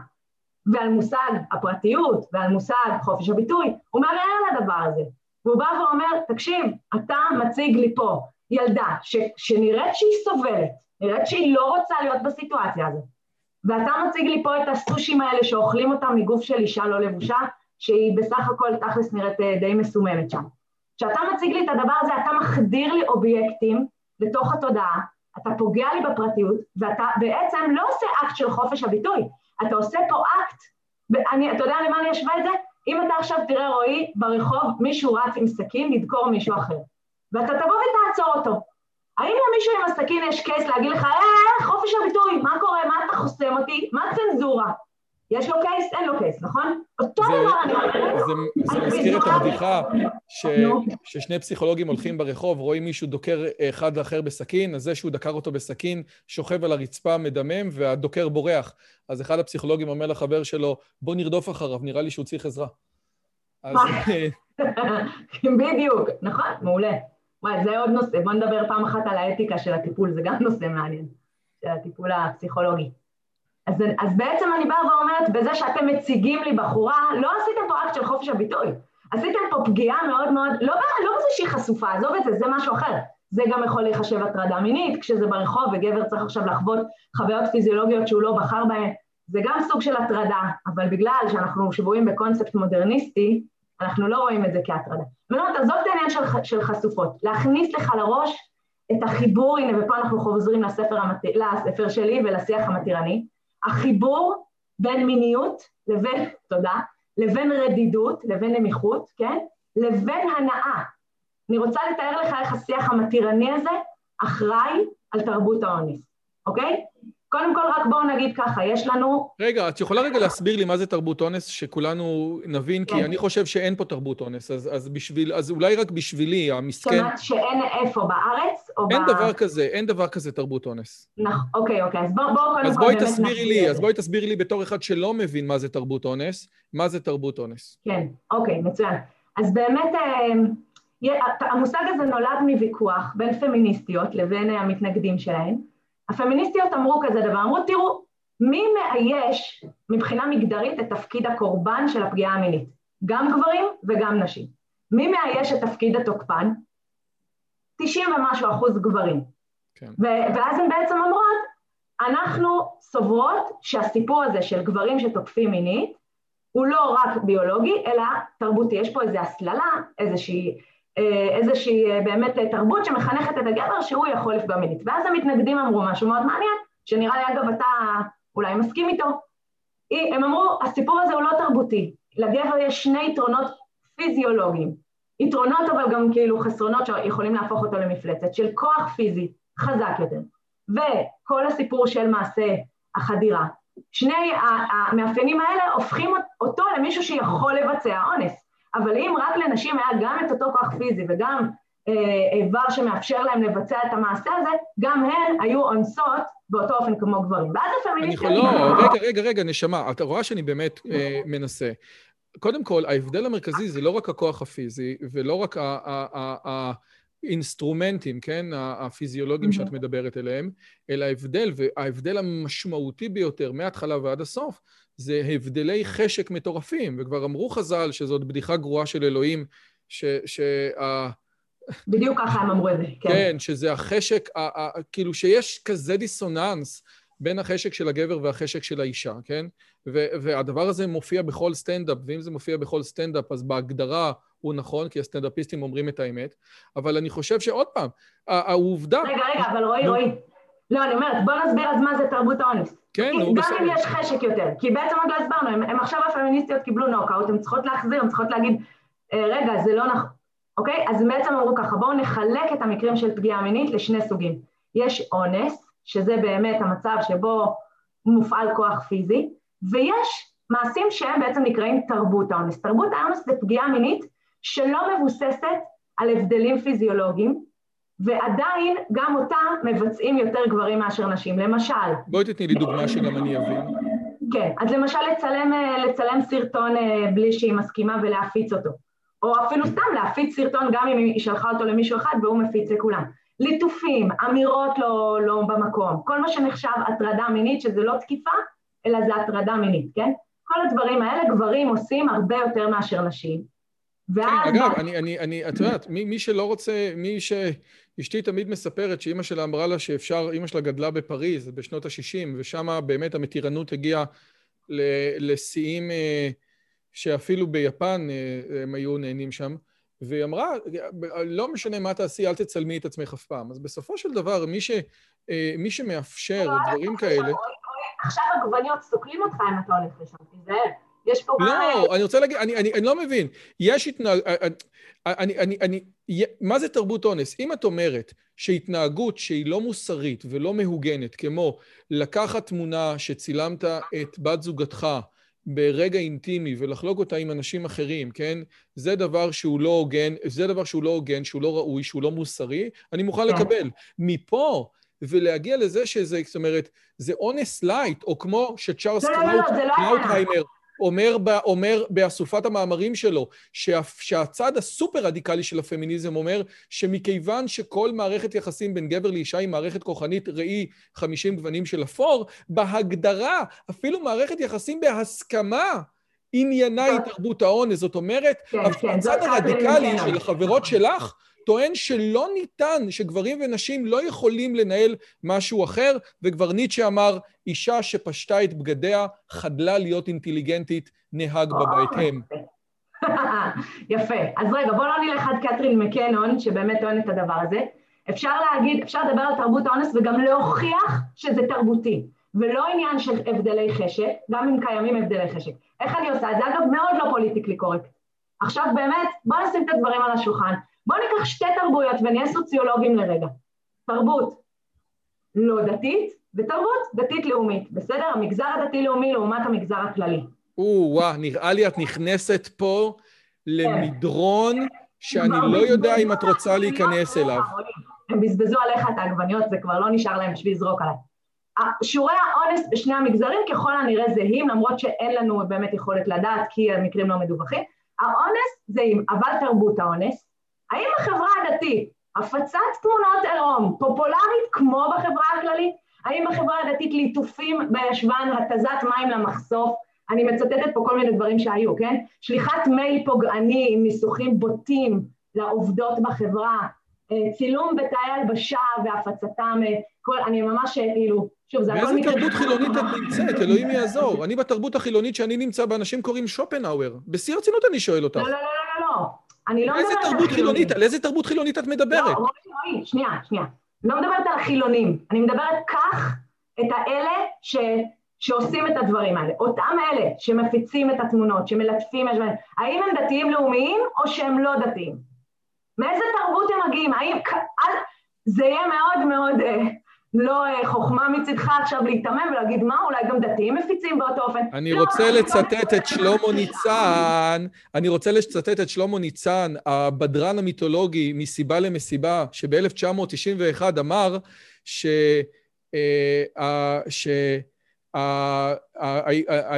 ועל מושג הפרטיות, ועל מושג חופש הביטוי, הוא מערער על הדבר הזה. והוא בא ואומר, תקשיב, אתה מציג לי פה ילדה ש, שנראית שהיא סובלת, נראית שהיא לא רוצה להיות בסיטואציה הזאת, ואתה מציג לי פה את הסושים האלה שאוכלים אותם מגוף של אישה לא לבושה, שהיא בסך הכל תכלס נראית אה, די מסוממת שם. כשאתה מציג לי את הדבר הזה, אתה מחדיר לי אובייקטים לתוך התודעה, אתה פוגע לי בפרטיות, ואתה בעצם לא עושה אקט של חופש הביטוי, אתה עושה פה אקט, ואני, אתה יודע למה אני אשווה את זה? אם אתה עכשיו תראה, רועי, ברחוב מישהו רץ עם סכין לדקור מישהו אחר, ואתה תבוא ותעצור אותו. האם למישהו עם הסכין יש קייס להגיד לך, אה, חופש הביטוי, מה קורה, מה אתה חוסם אותי, מה צנזורה? יש לו קייס, אין לו קייס, נכון? אותו דבר אני אומרת. זה מזכיר את הבדיחה ששני פסיכולוגים הולכים ברחוב, רואים מישהו דוקר אחד לאחר בסכין, אז זה שהוא דקר אותו בסכין, שוכב על הרצפה, מדמם, והדוקר בורח. אז אחד הפסיכולוגים אומר לחבר שלו, בוא נרדוף אחריו, נראה לי שהוא צריך עזרה. בדיוק, נכון, מעולה. וואי, זה עוד נושא, בוא נדבר פעם אחת על האתיקה של הטיפול, זה גם נושא מעניין, של הטיפול הפסיכולוגי. אז, אז בעצם אני באה ואומרת, בזה שאתם מציגים לי בחורה, לא עשיתם פה אקט של חופש הביטוי, עשיתם פה פגיעה מאוד מאוד, לא, לא בזה שהיא חשופה, עזוב את זה, זה משהו אחר. זה גם יכול להיחשב הטרדה מינית, כשזה ברחוב וגבר צריך עכשיו לחוות חוויות פיזיולוגיות שהוא לא בחר בהן, זה גם סוג של הטרדה, אבל בגלל שאנחנו שבויים בקונספט מודרניסטי, אנחנו לא רואים את זה כהטרדה. ואני אומרת, עזוב את העניין של, של חשופות, להכניס לך לראש את החיבור, הנה ופה אנחנו חוזרים לספר, המת... לספר שלי ולשיח המתירני, החיבור בין מיניות לבין, תודה, לבין רדידות, לבין נמיכות, כן? לבין הנאה. אני רוצה לתאר לך איך השיח המתירני הזה אחראי על תרבות האונס, אוקיי? קודם כל, רק בואו נגיד ככה, יש לנו... רגע, את יכולה רגע להסביר לי מה זה תרבות אונס, שכולנו נבין, כי כן. אני חושב שאין פה תרבות אונס, אז, אז בשביל, אז אולי רק בשבילי, המסכן... זאת אומרת שאין איפה, בארץ או אין ב... דבר כזה, אין דבר כזה תרבות אונס. נכון, אוקיי, אוקיי, אז בואו בוא, קודם כל... אז בואי תסבירי לי, אז בואי תסבירי לי בתור אחד שלא מבין מה זה תרבות אונס, מה זה תרבות אונס. כן, אוקיי, מצוין. אז באמת, אה, המושג הזה נולד מוויכוח בין פמיניסטיות לבין המתנגדים שלהן, הפמיניסטיות אמרו כזה דבר, אמרו תראו, מי מאייש מבחינה מגדרית את תפקיד הקורבן של הפגיעה המינית? גם גברים וגם נשים. מי מאייש את תפקיד התוקפן? 90 ומשהו אחוז גברים. כן. ואז הן בעצם אומרות, אנחנו סוברות שהסיפור הזה של גברים שתוקפים מינית הוא לא רק ביולוגי, אלא תרבותי. יש פה איזו הסללה, איזושהי איזושהי באמת תרבות שמחנכת את הגבר שהוא יכול לפגוע מינית. ואז המתנגדים אמרו משהו מאוד מעניין, שנראה לי אגב אתה אולי מסכים איתו. הם אמרו, הסיפור הזה הוא לא תרבותי, לגבר יש שני יתרונות פיזיולוגיים. יתרונות אבל גם כאילו חסרונות שיכולים להפוך אותו למפלצת, של כוח פיזי חזק יותר, וכל הסיפור של מעשה החדירה. שני המאפיינים האלה הופכים אותו למישהו שיכול לבצע אונס. אבל אם רק לנשים היה גם את אותו כוח פיזי וגם אה, איבר שמאפשר להם לבצע את המעשה הזה, גם הן היו אונסות באותו אופן כמו גברים. ואז הפמיניסטיות... לא, רגע, רגע, רגע, נשמה, אתה רואה שאני באמת אה, מנסה. קודם כל, ההבדל המרכזי זה לא רק הכוח הפיזי, ולא רק האינסטרומנטים, כן, הפיזיולוגיים שאת מדברת עליהם, אלא ההבדל, וההבדל המשמעותי ביותר מההתחלה ועד הסוף, זה הבדלי חשק מטורפים, וכבר אמרו חז"ל שזאת בדיחה גרועה של אלוהים, ש... ש בדיוק ככה הם אמרו את זה, כן. כן, שזה החשק, כאילו שיש כזה דיסוננס בין החשק של הגבר והחשק של האישה, כן? והדבר הזה מופיע בכל סטנדאפ, ואם זה מופיע בכל סטנדאפ, אז בהגדרה הוא נכון, כי הסטנדאפיסטים אומרים את האמת, אבל אני חושב שעוד פעם, העובדה... רגע, רגע, אבל רועי, רועי. לא, אני אומרת, בוא נסביר אז מה זה תרבות האונס. כן, נו, בסדר. גם אם יש חשק יותר, כי בעצם עוד לא הסברנו, הם, עכשיו הפמיניסטיות קיבלו נוקאוט, הן צריכות להחזיר, הן צריכות להגיד, אה, רגע, זה לא נכון, אוקיי? אז בעצם אמרו ככה, בואו נחלק את המקרים של פגיעה מינית לשני סוגים. יש אונס, שזה באמת המצב שבו מופעל כוח פיזי, ויש מעשים שהם בעצם נקראים תרבות האונס. תרבות האונס זה פגיעה מינית שלא מבוססת על הבדלים פיזיולוגיים, ועדיין גם אותה מבצעים יותר גברים מאשר נשים. למשל... בואי תתני לי דוגמה שגם אני אבין. כן, אז למשל לצלם, לצלם סרטון אה, בלי שהיא מסכימה ולהפיץ אותו. או אפילו סתם להפיץ סרטון גם אם היא שלחה אותו למישהו אחד והוא מפיץ לכולם. ליטופים, אמירות לא, לא במקום, כל מה שנחשב הטרדה מינית, שזה לא תקיפה, אלא זה הטרדה מינית, כן? כל הדברים האלה גברים עושים הרבה יותר מאשר נשים. ואז... כן, אגב, אני, אני, אני, את יודעת, מי, מי שלא רוצה, מי ש... אשתי תמיד מספרת שאימא שלה אמרה לה שאפשר, אימא שלה גדלה בפריז בשנות ה-60, ושם באמת המתירנות הגיעה לשיאים אה, שאפילו ביפן אה, הם היו נהנים שם. והיא אמרה, לא משנה מה תעשי, אל תצלמי את עצמך אף פעם. אז בסופו של דבר, מי, ש, אה, מי שמאפשר דברים כאלה... עכשיו עגבניות סוקלים אותך אם אתה הולך לשם, תיזהר. יש פה... לא, אני רוצה להגיד, אני, אני, אני לא מבין. יש התנהג... אה, אה, אני, אני, אני, מה זה תרבות אונס? אם את אומרת שהתנהגות שהיא לא מוסרית ולא מהוגנת, כמו לקחת תמונה שצילמת את בת זוגתך, ברגע אינטימי ולחלוק אותה עם אנשים אחרים, כן? זה דבר שהוא לא הוגן, זה דבר שהוא לא הוגן, שהוא לא ראוי, שהוא לא מוסרי, אני מוכן כן. לקבל. מפה ולהגיע לזה שזה, זאת אומרת, זה אונס light, או כמו שצ'ארלס קראוטהיימר לא, לא, אומר, אומר באסופת המאמרים שלו, שה, שהצד הסופר רדיקלי של הפמיניזם אומר שמכיוון שכל מערכת יחסים בין גבר לאישה היא מערכת כוחנית, ראי 50 גוונים של אפור, בהגדרה, אפילו מערכת יחסים בהסכמה, עניינה היא תרבות האונס. זאת אומרת, כן, כן, הצד הרדיקלי של החברות שלך, טוען שלא ניתן, שגברים ונשים לא יכולים לנהל משהו אחר, וכבר ניטשה אמר, אישה שפשטה את בגדיה, חדלה להיות אינטליגנטית, נהג בה בהתאם. יפה. אז רגע, בואו לא נלך עד קטרין מקנון, שבאמת טוענת את הדבר הזה. אפשר להגיד, אפשר לדבר על תרבות האונס וגם להוכיח שזה תרבותי, ולא עניין של הבדלי חשק, גם אם קיימים הבדלי חשק. איך אני עושה את זה? אגב, מאוד לא politically correct. עכשיו באמת, בואו נשים את הדברים על השולחן. בואו ניקח שתי תרבויות ונהיה סוציולוגים לרגע. תרבות לא דתית ותרבות דתית-לאומית, בסדר? המגזר הדתי-לאומי לעומת המגזר הכללי. או-אה, נראה לי את נכנסת פה למדרון שאני לא יודע אם את רוצה להיכנס אליו. הם בזבזו עליך את העגבניות, זה כבר לא נשאר להם בשביל לזרוק עליי. שיעורי האונס בשני המגזרים ככל הנראה זהים, למרות שאין לנו באמת יכולת לדעת כי המקרים לא מדווחים. האונס זהים, אבל תרבות האונס האם בחברה הדתית הפצת תמונות עירום פופולרית כמו בחברה הכללית? האם בחברה הדתית ליטופים בישבן, התזת מים למחשוף? אני מצטטת פה כל מיני דברים שהיו, כן? שליחת מייל פוגעני עם ניסוחים בוטים לעובדות בחברה, אה, צילום בתאי הלבשה והפצתם, אה, כל, אני ממש אה, כאילו, שוב, זה הכל... באיזה תרבות חילונית את נמצאת? אלוהים יעזור. אני בתרבות החילונית שאני נמצא באנשים קוראים שופנהאואר. בשיא הרצינות אני שואל אותך. לא, לא, לא, לא, לא. אני לא מדברת על תרבות חילונית, על איזה תרבות חילונית את מדברת? לא, רועי, שנייה, שנייה. לא מדברת על החילונים, אני מדברת כך את האלה ש... שעושים את הדברים האלה. אותם אלה שמפיצים את התמונות, שמלטפים, האם הם דתיים לאומיים או שהם לא דתיים? מאיזה תרבות הם מגיעים? האם... זה יהיה מאוד מאוד אה, לא אה, חוכמה מצידך עכשיו להיתמם ולהגיד מה, אולי גם דתיים מפיצים באותו אופן. אני לא, רוצה לצטט את שלמה ניצן, אני רוצה לצטט את שלמה ניצן, הבדרן המיתולוגי מסיבה למסיבה, שב-1991 אמר ש... אה, ש...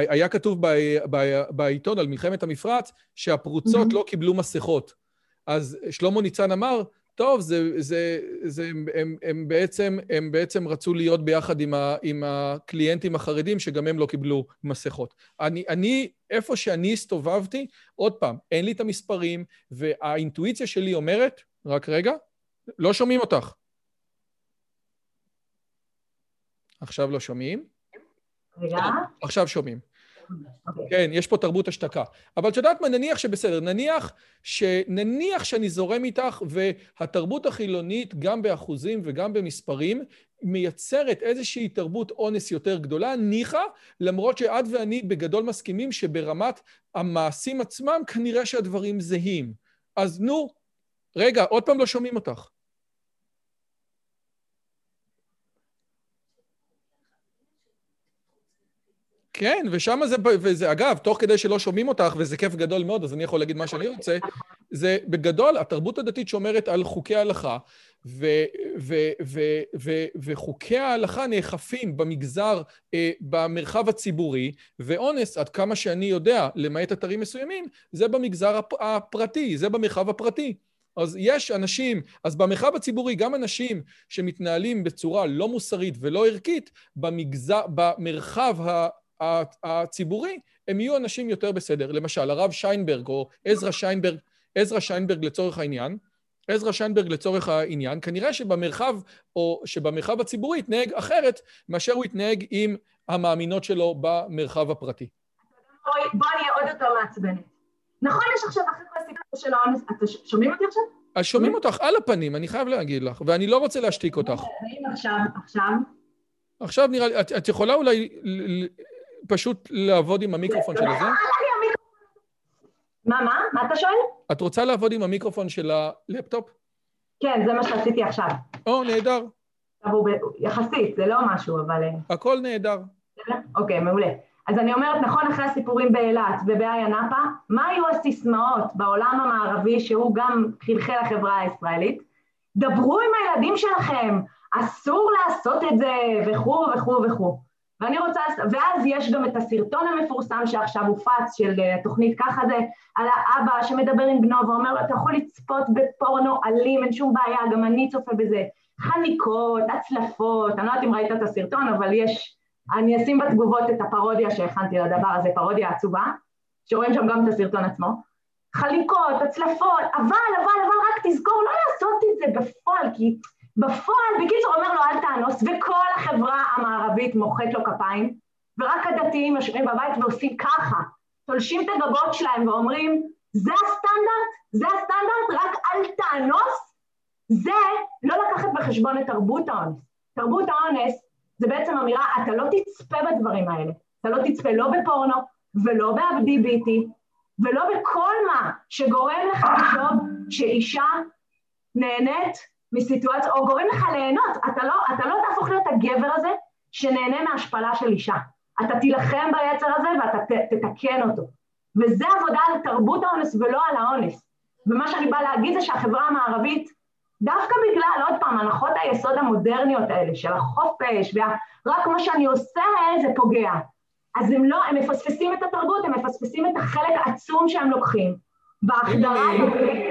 היה כתוב בעיתון על מלחמת המפרץ שהפרוצות לא קיבלו מסכות. אז שלמה ניצן אמר, טוב, זה, זה, זה, הם, הם, בעצם, הם בעצם רצו להיות ביחד עם, ה, עם הקליינטים החרדים, שגם הם לא קיבלו מסכות. אני, אני, איפה שאני הסתובבתי, עוד פעם, אין לי את המספרים, והאינטואיציה שלי אומרת, רק רגע, לא שומעים אותך. עכשיו לא שומעים? רגע. עכשיו שומעים. Okay. כן, יש פה תרבות השתקה. אבל את יודעת מה, נניח שבסדר, נניח, ש... נניח שאני זורם איתך והתרבות החילונית, גם באחוזים וגם במספרים, מייצרת איזושהי תרבות אונס יותר גדולה, ניחא, למרות שאת ואני בגדול מסכימים שברמת המעשים עצמם כנראה שהדברים זהים. אז נו, רגע, עוד פעם לא שומעים אותך. כן, ושם זה, וזה, אגב, תוך כדי שלא שומעים אותך, וזה כיף גדול מאוד, אז אני יכול להגיד מה שאני רוצה, זה בגדול, התרבות הדתית שומרת על חוקי ההלכה, ו, ו, ו, ו, וחוקי ההלכה נאכפים במגזר, אה, במרחב הציבורי, ואונס, עד כמה שאני יודע, למעט אתרים מסוימים, זה במגזר הפרטי, זה במרחב הפרטי. אז יש אנשים, אז במרחב הציבורי, גם אנשים שמתנהלים בצורה לא מוסרית ולא ערכית, במגזר, במרחב ה... הציבורי, הם יהיו אנשים יותר בסדר. למשל, הרב שיינברג או עזרא שיינברג, עזרא שיינברג לצורך העניין, עזרא שיינברג לצורך העניין, כנראה שבמרחב, או שבמרחב הציבורי יתנהג אחרת מאשר הוא יתנהג עם המאמינות שלו במרחב הפרטי. בוא נהיה עוד יותר מעצבנת. נכון, יש עכשיו אחרי כל הסיפור של האונס, אתם שומעים אותי עכשיו? אז שומעים אותך על הפנים, אני חייב להגיד לך, ואני לא רוצה להשתיק אותך. עכשיו, עכשיו? עכשיו נראה לי, את, את יכולה אולי פשוט לעבוד עם המיקרופון של הזה? מה, מה? מה אתה שואל? את רוצה לעבוד עם המיקרופון של הלפטופ? כן, זה מה שעשיתי עכשיו. או, נהדר. יחסית, זה לא משהו, אבל... אה, הכל נהדר. אוקיי, מעולה. אז אני אומרת, נכון, אחרי הסיפורים באילת ובאיה נאפה, מה היו הסיסמאות בעולם המערבי שהוא גם חלחל לחברה הישראלית? דברו עם הילדים שלכם, אסור לעשות את זה, וכו' וכו' וכו'. ואני רוצה, ואז יש גם את הסרטון המפורסם שעכשיו הופץ של אה, תוכנית ככה זה, על האבא שמדבר עם בנו ואומר לו, אתה יכול לצפות בפורנו אלים, אין שום בעיה, גם אני צופה בזה. חניקות, הצלפות, אני לא יודעת אם ראית את הסרטון, אבל יש, אני אשים בתגובות את הפרודיה שהכנתי לדבר הזה, פרודיה עצובה, שרואים שם גם את הסרטון עצמו. חליקות, הצלפות, אבל, אבל, אבל רק תזכור לא לעשות את זה בפועל, כי בפועל, בקיצור, אומר לו אל תאנוס, וכל החברה המערבית מוחאת לו כפיים, ורק הדתיים יושבים בבית ועושים ככה, תולשים את הגבות שלהם ואומרים, זה הסטנדרט? זה הסטנדרט? רק אל תאנוס? זה לא לקחת בחשבון את תרבות האונס. תרבות האונס זה בעצם אמירה, אתה לא תצפה בדברים האלה. אתה לא תצפה לא בפורנו ולא בעבדי ביטי ולא בכל מה שגורם לך לחשוב שאישה נהנית מסיטואציה, או גורם לך ליהנות, אתה לא, אתה לא תהפוך להיות הגבר הזה שנהנה מהשפלה של אישה. אתה תילחם ביצר הזה ואתה ת, תתקן אותו. וזה עבודה על תרבות האונס ולא על האונס. ומה שאני באה להגיד זה שהחברה המערבית, דווקא בגלל, עוד פעם, הנחות היסוד המודרניות האלה של החופש, ורק מה שאני עושה זה פוגע. אז הם לא, הם מפספסים את התרבות, הם מפספסים את החלק העצום שהם לוקחים. בהחדרה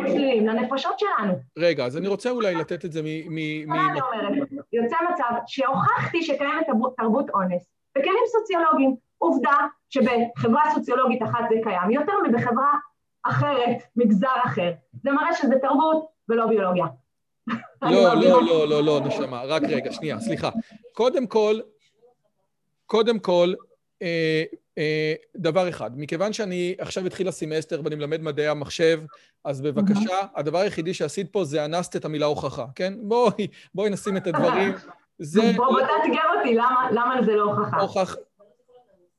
שליליים לנפשות שלנו. רגע, אז אני רוצה אולי לתת את זה מ... מה אני אומרת? יוצא מצב שהוכחתי שקיימת תרבות אונס בכלים סוציולוגיים. עובדה שבחברה סוציולוגית אחת זה קיים יותר מבחברה אחרת, מגזר אחר. זה מראה שזה תרבות ולא ביולוגיה. לא, לא, לא, לא, לא, נשמה, רק רגע, שנייה, סליחה. קודם כל, קודם כל, אה, דבר אחד, מכיוון שאני עכשיו התחיל הסמסטר ואני מלמד מדעי המחשב, אז בבקשה, הדבר היחידי שעשית פה זה אנסת את המילה הוכחה, כן? בואי, בואי נשים את הדברים. זה... בוא, בוא תאתגר אותי, למה, למה זה לא הוכחה? הוכח...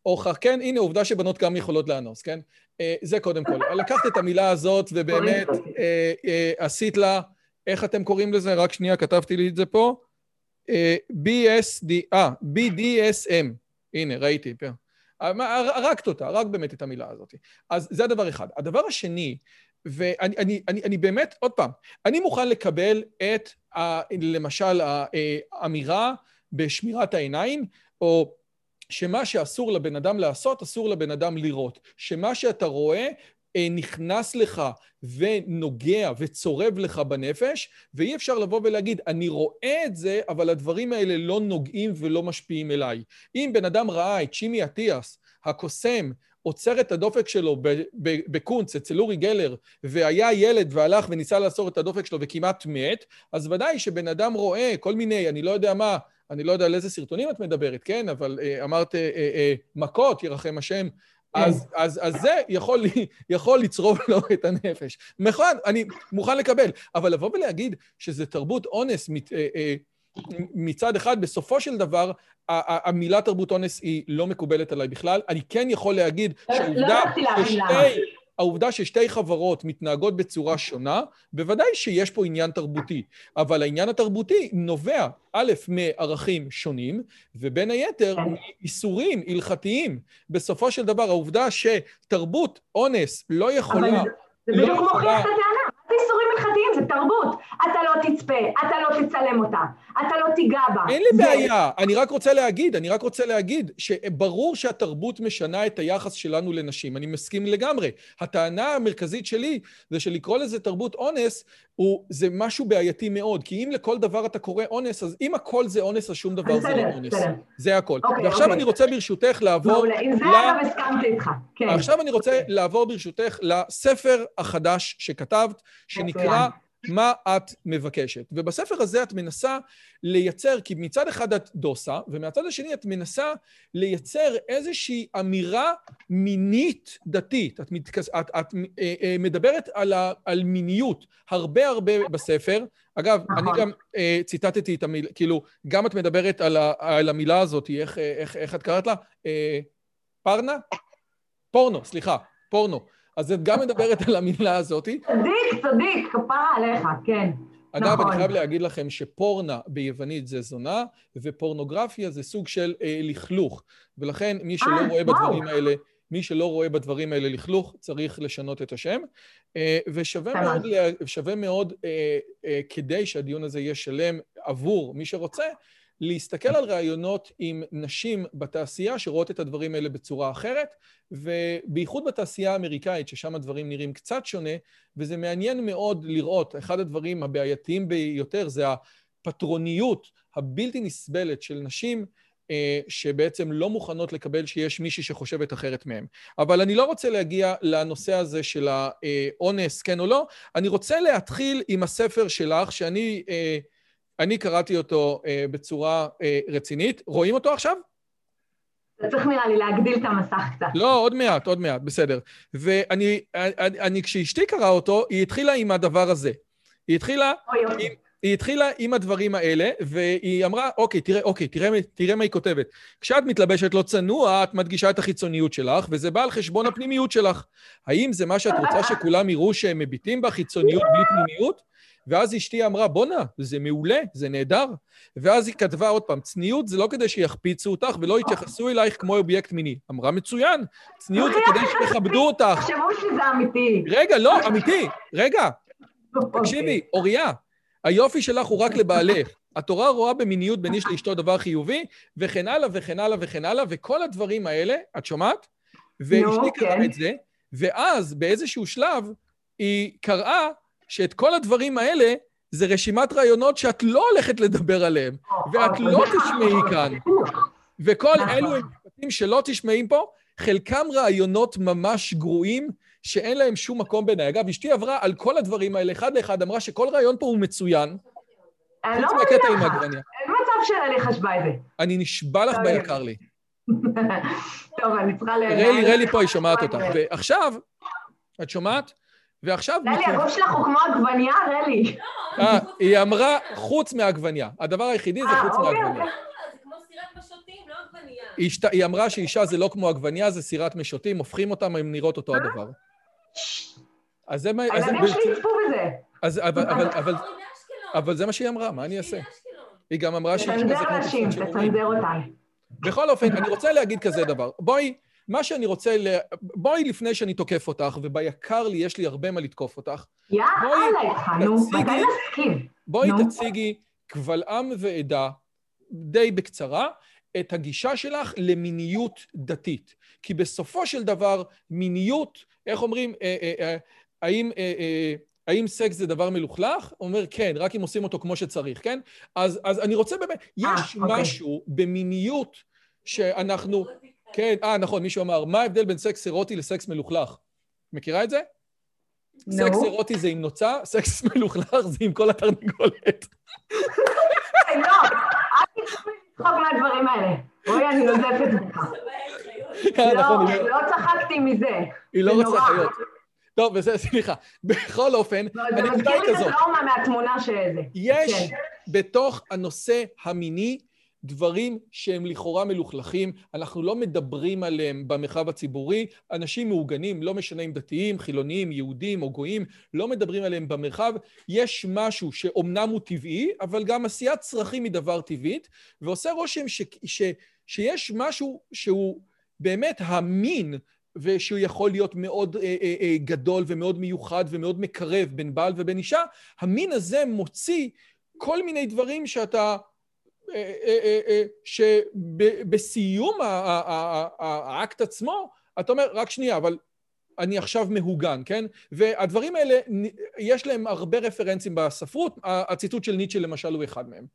הוכח, כן, הנה, עובדה שבנות גם יכולות לאנוס, כן? זה קודם כל. לקחת את המילה הזאת ובאמת עשית לה, איך אתם קוראים לזה? רק שנייה, כתבתי לי את זה פה. BSD, אה, BDSM. הנה, ראיתי, פה. הרגת אותה, רק באמת את המילה הזאת. אז זה הדבר אחד. הדבר השני, ואני אני, אני, אני באמת, עוד פעם, אני מוכן לקבל את, ה, למשל, האמירה בשמירת העיניים, או שמה שאסור לבן אדם לעשות, אסור לבן אדם לראות. שמה שאתה רואה אה, נכנס לך ונוגע וצורב לך בנפש, ואי אפשר לבוא ולהגיד, אני רואה את זה, אבל הדברים האלה לא נוגעים ולא משפיעים אליי. אם בן אדם ראה את שימי אטיאס, הקוסם, עוצר את הדופק שלו בקונץ אצל אורי גלר, והיה ילד והלך וניסה לעצור את הדופק שלו וכמעט מת, אז ודאי שבן אדם רואה כל מיני, אני לא יודע מה, אני לא יודע על איזה סרטונים את מדברת, כן? אבל אה, אמרת אה, אה, מכות, ירחם השם, אז, כן. אז, אז זה יכול, יכול לצרוב לו את הנפש. מוכן, אני מוכן לקבל, אבל לבוא ולהגיד שזה תרבות אונס מת, אה, אה, מצד אחד, בסופו של דבר, המילה תרבות אונס היא לא מקובלת עליי בכלל. אני כן יכול להגיד לא, שהעובדה לא ששתי... העובדה ששתי חברות מתנהגות בצורה שונה, בוודאי שיש פה עניין תרבותי, אבל העניין התרבותי נובע, א', מערכים שונים, ובין היתר. מאיסורים הלכתיים. בסופו של דבר, העובדה שתרבות אונס לא יכולה... אבל זה בדיוק מוכיח את הטענה. איסורים הלכתיים, זה תרבות. אתה לא תצפה, אתה לא תצלם אותה, אתה לא תיגע בה. אין לי בעיה, אני רק רוצה להגיד, אני רק רוצה להגיד, שברור שהתרבות משנה את היחס שלנו לנשים, אני מסכים לגמרי. הטענה המרכזית שלי זה שלקרוא לזה תרבות אונס, הוא, זה משהו בעייתי מאוד, כי אם לכל דבר אתה קורא אונס, אז אם הכל זה אונס, אז שום דבר זה לא אונס. זה הכל. אוקיי, ועכשיו אוקיי. אני רוצה ברשותך לעבור... מעולה, עם זה אגב הסכמתי איתך, כן. עכשיו אני רוצה לעבור ברשותך לספר החדש שכתבת, שנקרא מה את מבקשת. ובספר הזה את מנסה לייצר, כי מצד אחד את דוסה, ומהצד השני את מנסה לייצר איזושהי אמירה מינית דתית. את, מתכס, את, את אה, אה, מדברת על, ה, על מיניות הרבה הרבה בספר. אגב, נכון. אני גם אה, ציטטתי את המילה, כאילו, גם את מדברת על, ה, על המילה הזאת, איך, איך, איך את קראת לה? אה, פרנה? פורנו, סליחה, פורנו. אז את גם מדברת על המילה הזאת. צדיק, צדיק, כפרה עליך, כן. אגב, נכון. אני חייב להגיד לכם שפורנה ביוונית זה זונה, ופורנוגרפיה זה סוג של אה, לכלוך. ולכן מי שלא אה, רואה וואו. בדברים האלה, מי שלא רואה בדברים האלה לכלוך, צריך לשנות את השם. אה, ושווה מאוד, שווה מאוד אה, אה, כדי שהדיון הזה יהיה שלם עבור מי שרוצה, להסתכל על רעיונות עם נשים בתעשייה שרואות את הדברים האלה בצורה אחרת, ובייחוד בתעשייה האמריקאית, ששם הדברים נראים קצת שונה, וזה מעניין מאוד לראות, אחד הדברים הבעייתיים ביותר זה הפטרוניות הבלתי נסבלת של נשים, אה, שבעצם לא מוכנות לקבל שיש מישהי שחושבת אחרת מהם. אבל אני לא רוצה להגיע לנושא הזה של האונס, כן או לא, אני רוצה להתחיל עם הספר שלך, שאני... אה, אני קראתי אותו אה, בצורה אה, רצינית. רואים אותו עכשיו? אתה צריך נראה לי להגדיל את המסך קצת. לא, עוד מעט, עוד מעט, בסדר. ואני, אני, אני, כשאשתי קראה אותו, היא התחילה עם הדבר הזה. היא התחילה, אוי, עם, אוי. היא התחילה עם הדברים האלה, והיא אמרה, אוקיי, תראה, אוקיי, תראה, תראה מה היא כותבת. כשאת מתלבשת לא צנוע, את מדגישה את החיצוניות שלך, וזה בא על חשבון הפנימיות שלך. האם זה מה שאת רוצה שכולם יראו שהם מביטים בחיצוניות בלי פנימיות? ואז אשתי אמרה, בואנה, זה מעולה, זה נהדר. ואז היא כתבה עוד פעם, צניעות זה לא כדי שיחפיצו אותך ולא יתייחסו אלייך כמו אובייקט מיני. אמרה, מצוין, צניעות זה כדי שיכבדו אותך. תחשבו שזה אמיתי. רגע, לא, אמיתי. רגע, אוקיי. תקשיבי, אוריה, היופי שלך הוא רק לבעלך. התורה רואה במיניות בין איש לאשתו דבר חיובי, וכן הלאה וכן הלאה וכן הלאה, וכל הדברים האלה, את שומעת? ואשתי קראה כן. את זה, ואז באיזשהו שלב היא קראה שאת כל הדברים האלה זה רשימת רעיונות שאת לא הולכת לדבר עליהם, ואת לא תשמעי כאן. וכל נכון. אלו הם משפטים שלא תשמעים פה, חלקם רעיונות ממש גרועים, שאין להם שום מקום בעיניי. אגב, אשתי עברה על כל הדברים האלה, אחד לאחד, אמרה שכל רעיון פה הוא מצוין. אני לא מאמינה לך, אין מצב שאלי חשבה את זה. אני נשבע לך ביקר לי. טוב, אני צריכה ל... רלי, רלי פה, היא שומעת אותך. ועכשיו, את שומעת? ועכשיו... רלי, הגוף שלך הוא כמו עגבנייה, רלי. אה, היא אמרה חוץ מעגבנייה. הדבר היחידי זה אה, חוץ אוקיי, מעגבנייה. אוקיי. זה כמו סירת משוטים, לא עגבנייה. היא אמרה שאישה זה לא כמו עגבנייה, זה סירת משוטים, הופכים אותם, הן נראות אותו הדבר. אז זה מה... אז- הילדים שלי יצפו בזה. אז אבל- אבל- אבל- זה מה שהיא אמרה, מה אני אעשה? היא גם אמרה שאישה זה תצנזר כמו נשים. תצנזר אותן. בכל אופן, אני רוצה להגיד כזה דבר. בואי, מה שאני רוצה ל... בואי לפני שאני תוקף אותך, וביקר לי, יש לי הרבה מה לתקוף אותך, יא בואי, אללה איתך, נו. מתי נסכים? בואי. תציגי קבל עם ועדה, די בקצרה, את הגישה שלך למיניות דתית. כי בסופו של דבר, מיניות, איך אומרים, אה, אה, אה, האם... אה, אה, האם סקס זה דבר מלוכלך? הוא אומר, כן, רק אם עושים אותו כמו שצריך, כן? אז, אז אני רוצה באמת, יש אוקיי. משהו במיניות שאנחנו... כן, אה, נכון, מישהו אמר, מה ההבדל בין סקס אירוטי לסקס מלוכלך? מכירה את זה? סקס אירוטי זה עם נוצה, סקס מלוכלך זה עם כל התרנגולת. לא, אל תצחק מהדברים האלה. רועי, אני נוזפת בך. אה, לא, נכון, היא לא- לא צחקתי מזה. היא לא זה רוצה. חיות. טוב, בסדר, סליחה. בכל אופן, לא, זה הנקודה מזכיר היא לי את כזאת. הטראומה מהתמונה שזה. יש כן. בתוך הנושא המיני דברים שהם לכאורה מלוכלכים, אנחנו לא מדברים עליהם במרחב הציבורי, אנשים מעוגנים, לא משנה אם דתיים, חילוניים, יהודים או גויים, לא מדברים עליהם במרחב. יש משהו שאומנם הוא טבעי, אבל גם עשיית צרכים היא דבר טבעית, ועושה רושם ש, ש, שיש משהו שהוא באמת המין, ושהוא יכול להיות מאוד אה, אה, אה, גדול ומאוד מיוחד ומאוד מקרב בין בעל ובין אישה, המין הזה מוציא כל מיני דברים שאתה... אה, אה, אה, שבסיום האקט עצמו, אתה אומר, רק שנייה, אבל אני עכשיו מהוגן, כן? והדברים האלה, יש להם הרבה רפרנסים בספרות, הציטוט של ניטשה למשל הוא אחד מהם.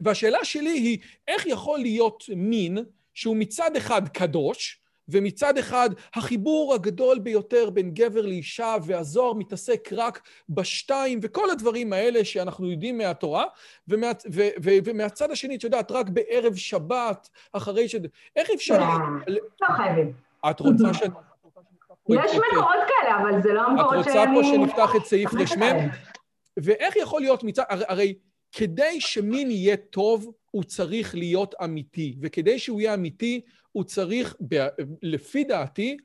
והשאלה שלי היא, איך יכול להיות מין שהוא מצד אחד קדוש, ומצד אחד החיבור הגדול ביותר בין גבר לאישה, והזוהר מתעסק רק בשתיים, וכל הדברים האלה שאנחנו יודעים מהתורה, ומה, ו, ו, ומהצד השני, את יודעת, רק בערב שבת, אחרי ש... איך אפשר... לא, לא חייבים. את רוצה ש... יש מקורות כאלה, אבל זה לא את המקורות רוצה שאני... פה שנפתח את סעיף רשמם? ואיך יכול להיות מצד... הרי כדי שמין יהיה טוב, הוא צריך להיות אמיתי, וכדי שהוא יהיה אמיתי, הוא צריך, ב- לפי דעתי,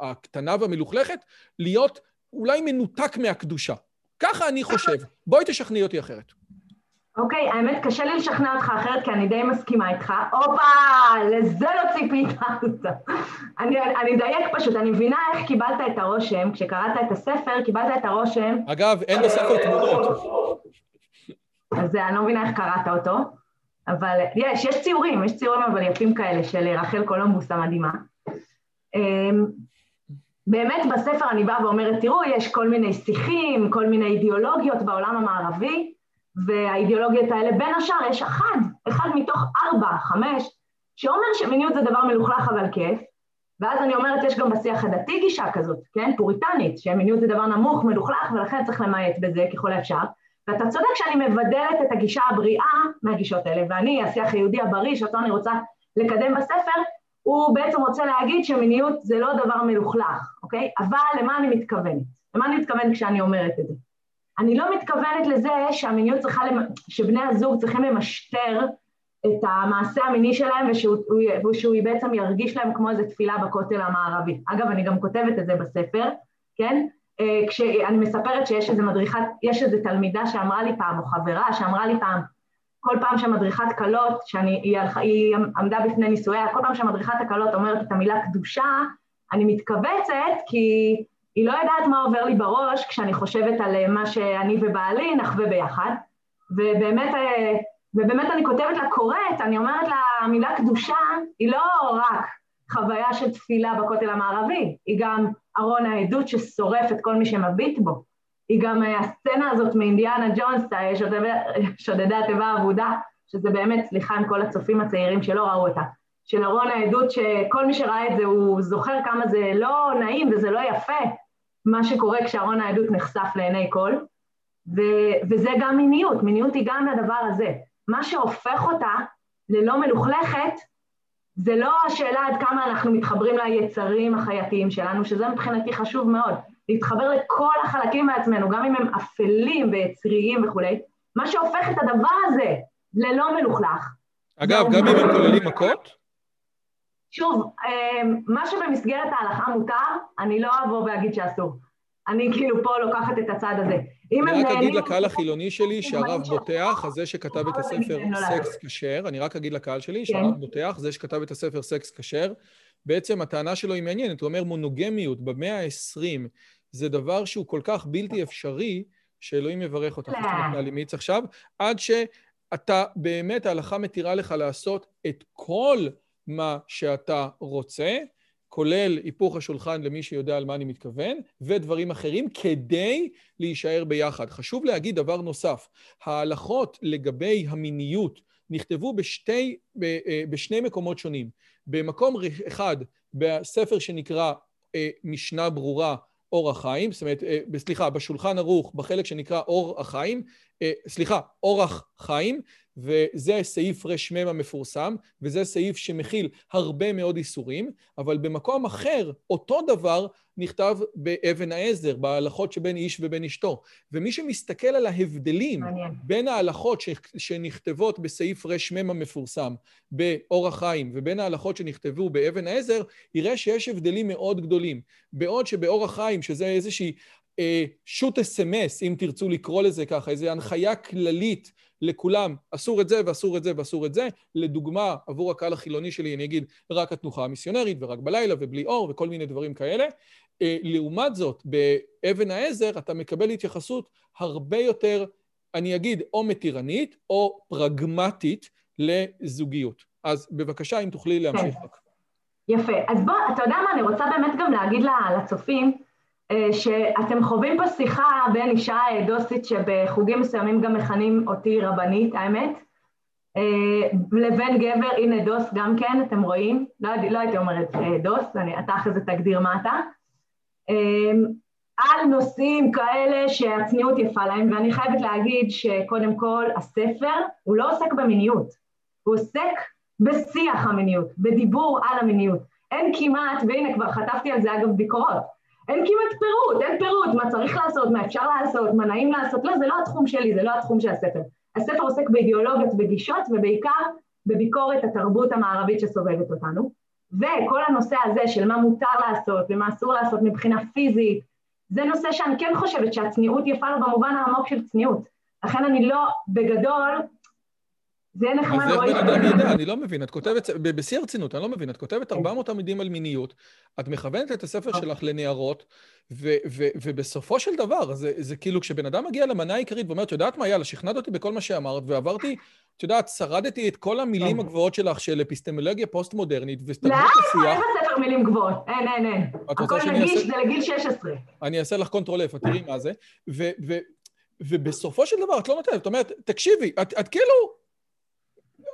הקטנה והמלוכלכת, להיות אולי מנותק מהקדושה. ככה אני חושב. בואי תשכנעי אותי אחרת. אוקיי, האמת, קשה לי לשכנע אותך אחרת, כי אני די מסכימה איתך. הופה, לזה לא ציפית. אני אני אדייק פשוט, אני מבינה איך קיבלת את הרושם, כשקראת את הספר, קיבלת את הרושם, אגב, אין בספר תמונות. אז אני לא מבינה איך קראת אותו, אבל יש, יש ציורים, יש ציורים אבל יפים כאלה של רחל קולומבוס המדהימה. אמ, באמת בספר אני באה ואומרת, תראו, יש כל מיני שיחים, כל מיני אידיאולוגיות בעולם המערבי, והאידיאולוגיות האלה, בין השאר יש אחד, אחד מתוך ארבע, חמש, שאומר שמיניות זה דבר מלוכלך אבל כיף, ואז אני אומרת, יש גם בשיח הדתי גישה כזאת, כן, פוריטנית, שמיניות זה דבר נמוך, מלוכלך, ולכן צריך למעט בזה ככל האפשר. ואתה צודק שאני מבדלת את הגישה הבריאה מהגישות האלה, ואני, השיח היהודי הבריא, שאותו אני רוצה לקדם בספר, הוא בעצם רוצה להגיד שמיניות זה לא דבר מלוכלך, אוקיי? אבל למה אני מתכוונת? למה אני מתכוונת כשאני אומרת את זה? אני לא מתכוונת לזה שהמיניות צריכה, למ... שבני הזוג צריכים למשטר את המעשה המיני שלהם ושהוא, ושהוא בעצם ירגיש להם כמו איזו תפילה בכותל המערבי. אגב, אני גם כותבת את זה בספר, כן? כשאני מספרת שיש איזו מדריכת, יש איזו תלמידה שאמרה לי פעם, או חברה שאמרה לי פעם, כל פעם שמדריכת כלות, שהיא היא עמדה בפני נישואיה, כל פעם שמדריכת הכלות אומרת את המילה קדושה, אני מתכווצת כי היא לא יודעת מה עובר לי בראש כשאני חושבת על מה שאני ובעלי נחווה ביחד, ובאמת, ובאמת אני כותבת לה קוראת, אני אומרת לה, המילה קדושה היא לא רק חוויה של תפילה בכותל המערבי, היא גם ארון העדות ששורף את כל מי שמביט בו. היא גם הסצנה הזאת מאינדיאנה ג'ונס, שודדי התיבה האבודה, שזה באמת, סליחה עם כל הצופים הצעירים שלא ראו אותה, של ארון העדות שכל מי שראה את זה הוא זוכר כמה זה לא נעים וזה לא יפה, מה שקורה כשארון העדות נחשף לעיני כל, ו- וזה גם מיניות, מיניות היא גם לדבר הזה. מה שהופך אותה ללא מלוכלכת, זה לא השאלה עד כמה אנחנו מתחברים ליצרים החייתיים שלנו, שזה מבחינתי חשוב מאוד, להתחבר לכל החלקים מעצמנו, גם אם הם אפלים ויצריים וכולי, מה שהופך את הדבר הזה ללא מלוכלך. אגב, גם אם הם כוללים מכות? שוב, אה, מה שבמסגרת ההלכה מותר, אני לא אבוא ואגיד שאסור. אני כאילו פה לוקחת את הצד הזה. אני רק אגיד לקהל החילוני שלי שהרב בוטח, זה שכתב את הספר סקס כשר, אני רק אגיד לקהל שלי שהרב כן. בוטח, זה שכתב את הספר סקס כשר, בעצם הטענה שלו היא מעניינת, הוא אומר מונוגמיות במאה ה-20 זה דבר שהוא כל כך בלתי אפשרי, שאלוהים יברך אותך, אני מיץ עכשיו, עד שאתה באמת, ההלכה מתירה לך לעשות את כל מה שאתה רוצה, כולל היפוך השולחן למי שיודע על מה אני מתכוון, ודברים אחרים, כדי להישאר ביחד. חשוב להגיד דבר נוסף, ההלכות לגבי המיניות נכתבו בשתי, אה, בשני מקומות שונים. במקום אחד, בספר שנקרא אה, משנה ברורה, אור החיים, זאת אומרת, אה, סליחה, בשולחן ערוך, בחלק שנקרא אור החיים, סליחה, אורח חיים, וזה סעיף רמ המפורסם, וזה סעיף שמכיל הרבה מאוד איסורים, אבל במקום אחר, אותו דבר נכתב באבן העזר, בהלכות שבין איש ובין אשתו. ומי שמסתכל על ההבדלים. בין ההלכות ש... שנכתבות בסעיף רמ המפורסם באור החיים, ובין ההלכות שנכתבו באבן העזר, יראה שיש הבדלים מאוד גדולים. בעוד שבאור החיים, שזה איזושהי אה, שוט אס.אם.אס, אם תרצו לקרוא לזה ככה, איזו הנחיה כללית לכולם, אסור את זה ואסור את זה ואסור את זה. לדוגמה, עבור הקהל החילוני שלי, אני אגיד רק התנוחה המיסיונרית ורק בלילה ובלי אור וכל מיני דברים כאלה. אה, לעומת זאת, באבן העזר אתה מקבל התייחסות הרבה יותר, אני אגיד, או מתירנית או פרגמטית לזוגיות. אז בבקשה, אם תוכלי להמשיך רק. יפה. אז בוא, אתה יודע מה, אני רוצה באמת גם להגיד לצופים, אה, שאתם חווים פה שיחה בין אישה דוסית שבחוגים מסוימים גם מכנים אותי רבנית, האמת, אה, לבין גבר, הנה דוס גם כן, אתם רואים? לא, לא הייתי אומרת אה, דוס, אני, אתה אחרי זה תגדיר מה אתה. על נושאים כאלה שהצניעות יפה להם, ואני חייבת להגיד שקודם כל הספר הוא לא עוסק במיניות, הוא עוסק בשיח המיניות, בדיבור על המיניות. אין כמעט, והנה כבר חטפתי על זה אגב ביקורות, אין כמעט פירוט, אין פירוט, מה צריך לעשות, מה אפשר לעשות, מה נעים לעשות, לא, זה לא התחום שלי, זה לא התחום של הספר. הספר עוסק באידיאולוגיות וגישות, ובעיקר בביקורת התרבות המערבית שסובבת אותנו. וכל הנושא הזה של מה מותר לעשות ומה אסור לעשות מבחינה פיזית, זה נושא שאני כן חושבת שהצניעות יפה לו במובן העמוק של צניעות. לכן אני לא, בגדול, זה נחמד אז איך בן אדם ידע? אני לא מבין. את כותבת, בשיא הרצינות, אני לא מבין. את כותבת 400 כן. עמידים על מיניות, את מכוונת את הספר אה. שלך לנערות, ובסופו של דבר, זה כאילו כשבן אדם מגיע למנה העיקרית ואומר, את יודעת מה, יאללה, שכנעת אותי בכל מה שאמרת, ועברתי, את יודעת, שרדתי את כל המילים כן. הגבוהות שלך של אפיסטמולוגיה פוסט-מודרנית, והסתגלות השיח... לא, אין בספר מילים גבוהות. אין, אין, אין. הכל נגיש, זה לגיל 16. אני אעשה לך control F, תראי מה זה. ובסופו של דבר, את לא נותנת, את אומרת, תקשיבי, את כאילו...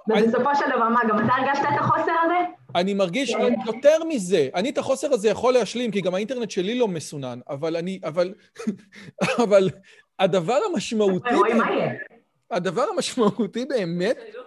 ובסופו של דבר, מה, גם אתה הרגשת את החוסר הזה? אני מרגיש כן. יותר מזה. אני את החוסר הזה יכול להשלים, כי גם האינטרנט שלי לא מסונן, אבל אני, אבל, אבל הדבר המשמעותי... רואים מה יהיה. הדבר המשמעותי באמת... לא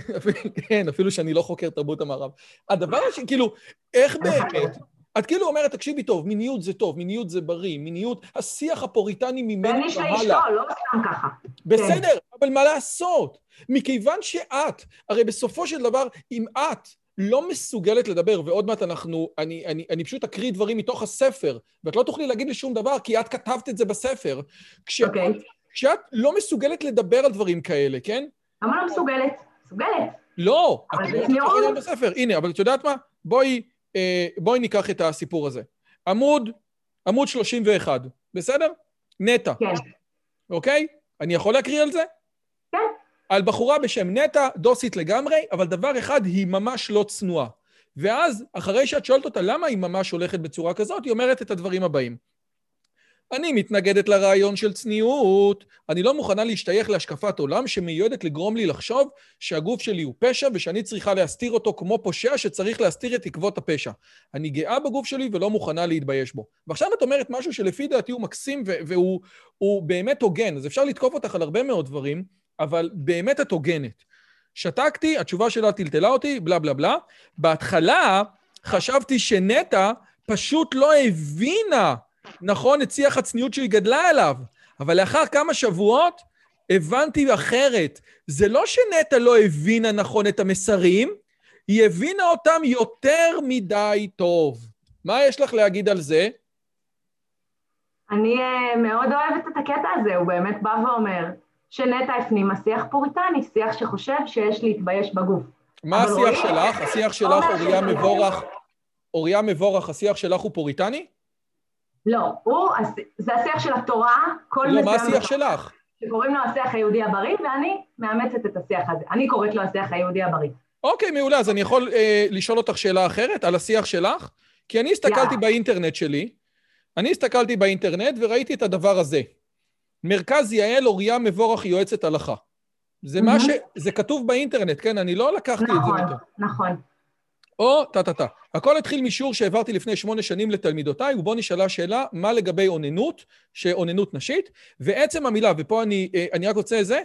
כן, אפילו שאני לא חוקר תרבות המערב. הדבר השני, כאילו, איך באמת... את כאילו אומרת, תקשיבי טוב, מיניות זה טוב, מיניות זה בריא, מיניות, השיח הפוריטני ממנו והלאה. ואני של אשתו, לא סתם ככה. בסדר, כן. אבל מה לעשות? מכיוון שאת, הרי בסופו של דבר, אם את לא מסוגלת לדבר, ועוד מעט אנחנו, אני, אני, אני פשוט אקריא דברים מתוך הספר, ואת לא תוכלי להגיד לי שום דבר, כי את כתבת את זה בספר. כשאת, okay. אוקיי. כשאת לא מסוגלת לדבר על דברים כאלה, כן? למה לא מסוגלת? מסוגלת. לא, את לא כותבת בספר. הנה, אבל את יודעת מה? בואי, אה, בואי ניקח את הסיפור הזה. עמוד, עמוד 31, בסדר? נטע. כן. אוקיי? אני יכול להקריא על זה? על בחורה בשם נטע, דוסית לגמרי, אבל דבר אחד, היא ממש לא צנועה. ואז, אחרי שאת שואלת אותה למה היא ממש הולכת בצורה כזאת, היא אומרת את הדברים הבאים. אני מתנגדת לרעיון של צניעות. אני לא מוכנה להשתייך להשקפת עולם שמיועדת לגרום לי לחשוב שהגוף שלי הוא פשע ושאני צריכה להסתיר אותו כמו פושע שצריך להסתיר את עקבות הפשע. אני גאה בגוף שלי ולא מוכנה להתבייש בו. ועכשיו את אומרת משהו שלפי דעתי הוא מקסים והוא באמת הוגן, אז אפשר לתקוף אותך על הרבה מאוד דברים, אבל באמת את הוגנת. שתקתי, התשובה שלה טלטלה אותי, בלה בלה בלה. בהתחלה חשבתי שנטע פשוט לא הבינה, נכון, את שיח הצניעות שהיא גדלה אליו, אבל לאחר כמה שבועות הבנתי אחרת. זה לא שנטע לא הבינה נכון את המסרים, היא הבינה אותם יותר מדי טוב. מה יש לך להגיד על זה? אני uh, מאוד אוהבת את הקטע הזה, הוא באמת בא ואומר שנטע הפנימה שיח פוריטני, שיח שחושב שיש להתבייש בגוף. מה השיח רואי... שלך? השיח שלך, אוריה מבורך, אוריה מבורך, השיח שלך הוא פוריטני? לא, הוא, זה השיח של התורה, כל לא, מה השיח שלך? שקוראים לו השיח היהודי הבריא, ואני מאמצת את השיח הזה. אני קוראת לו השיח היהודי הבריא. אוקיי, מעולה. אז אני יכול אה, לשאול אותך שאלה אחרת על השיח שלך? כי אני הסתכלתי yeah. באינטרנט שלי, אני הסתכלתי באינטרנט וראיתי את הדבר הזה. מרכז יעל אוריה מבורך יועצת הלכה. זה. מה ש... זה כתוב באינטרנט, כן? אני לא לקחתי את זה. נכון, נכון. או טה-טה-טה. הכל התחיל משיעור שהעברתי לפני שמונה שנים לתלמידותיי, ובו נשאלה שאלה, מה לגבי אוננות, שאוננות נשית, ועצם המילה, ופה אני, אה, אני רק רוצה זה,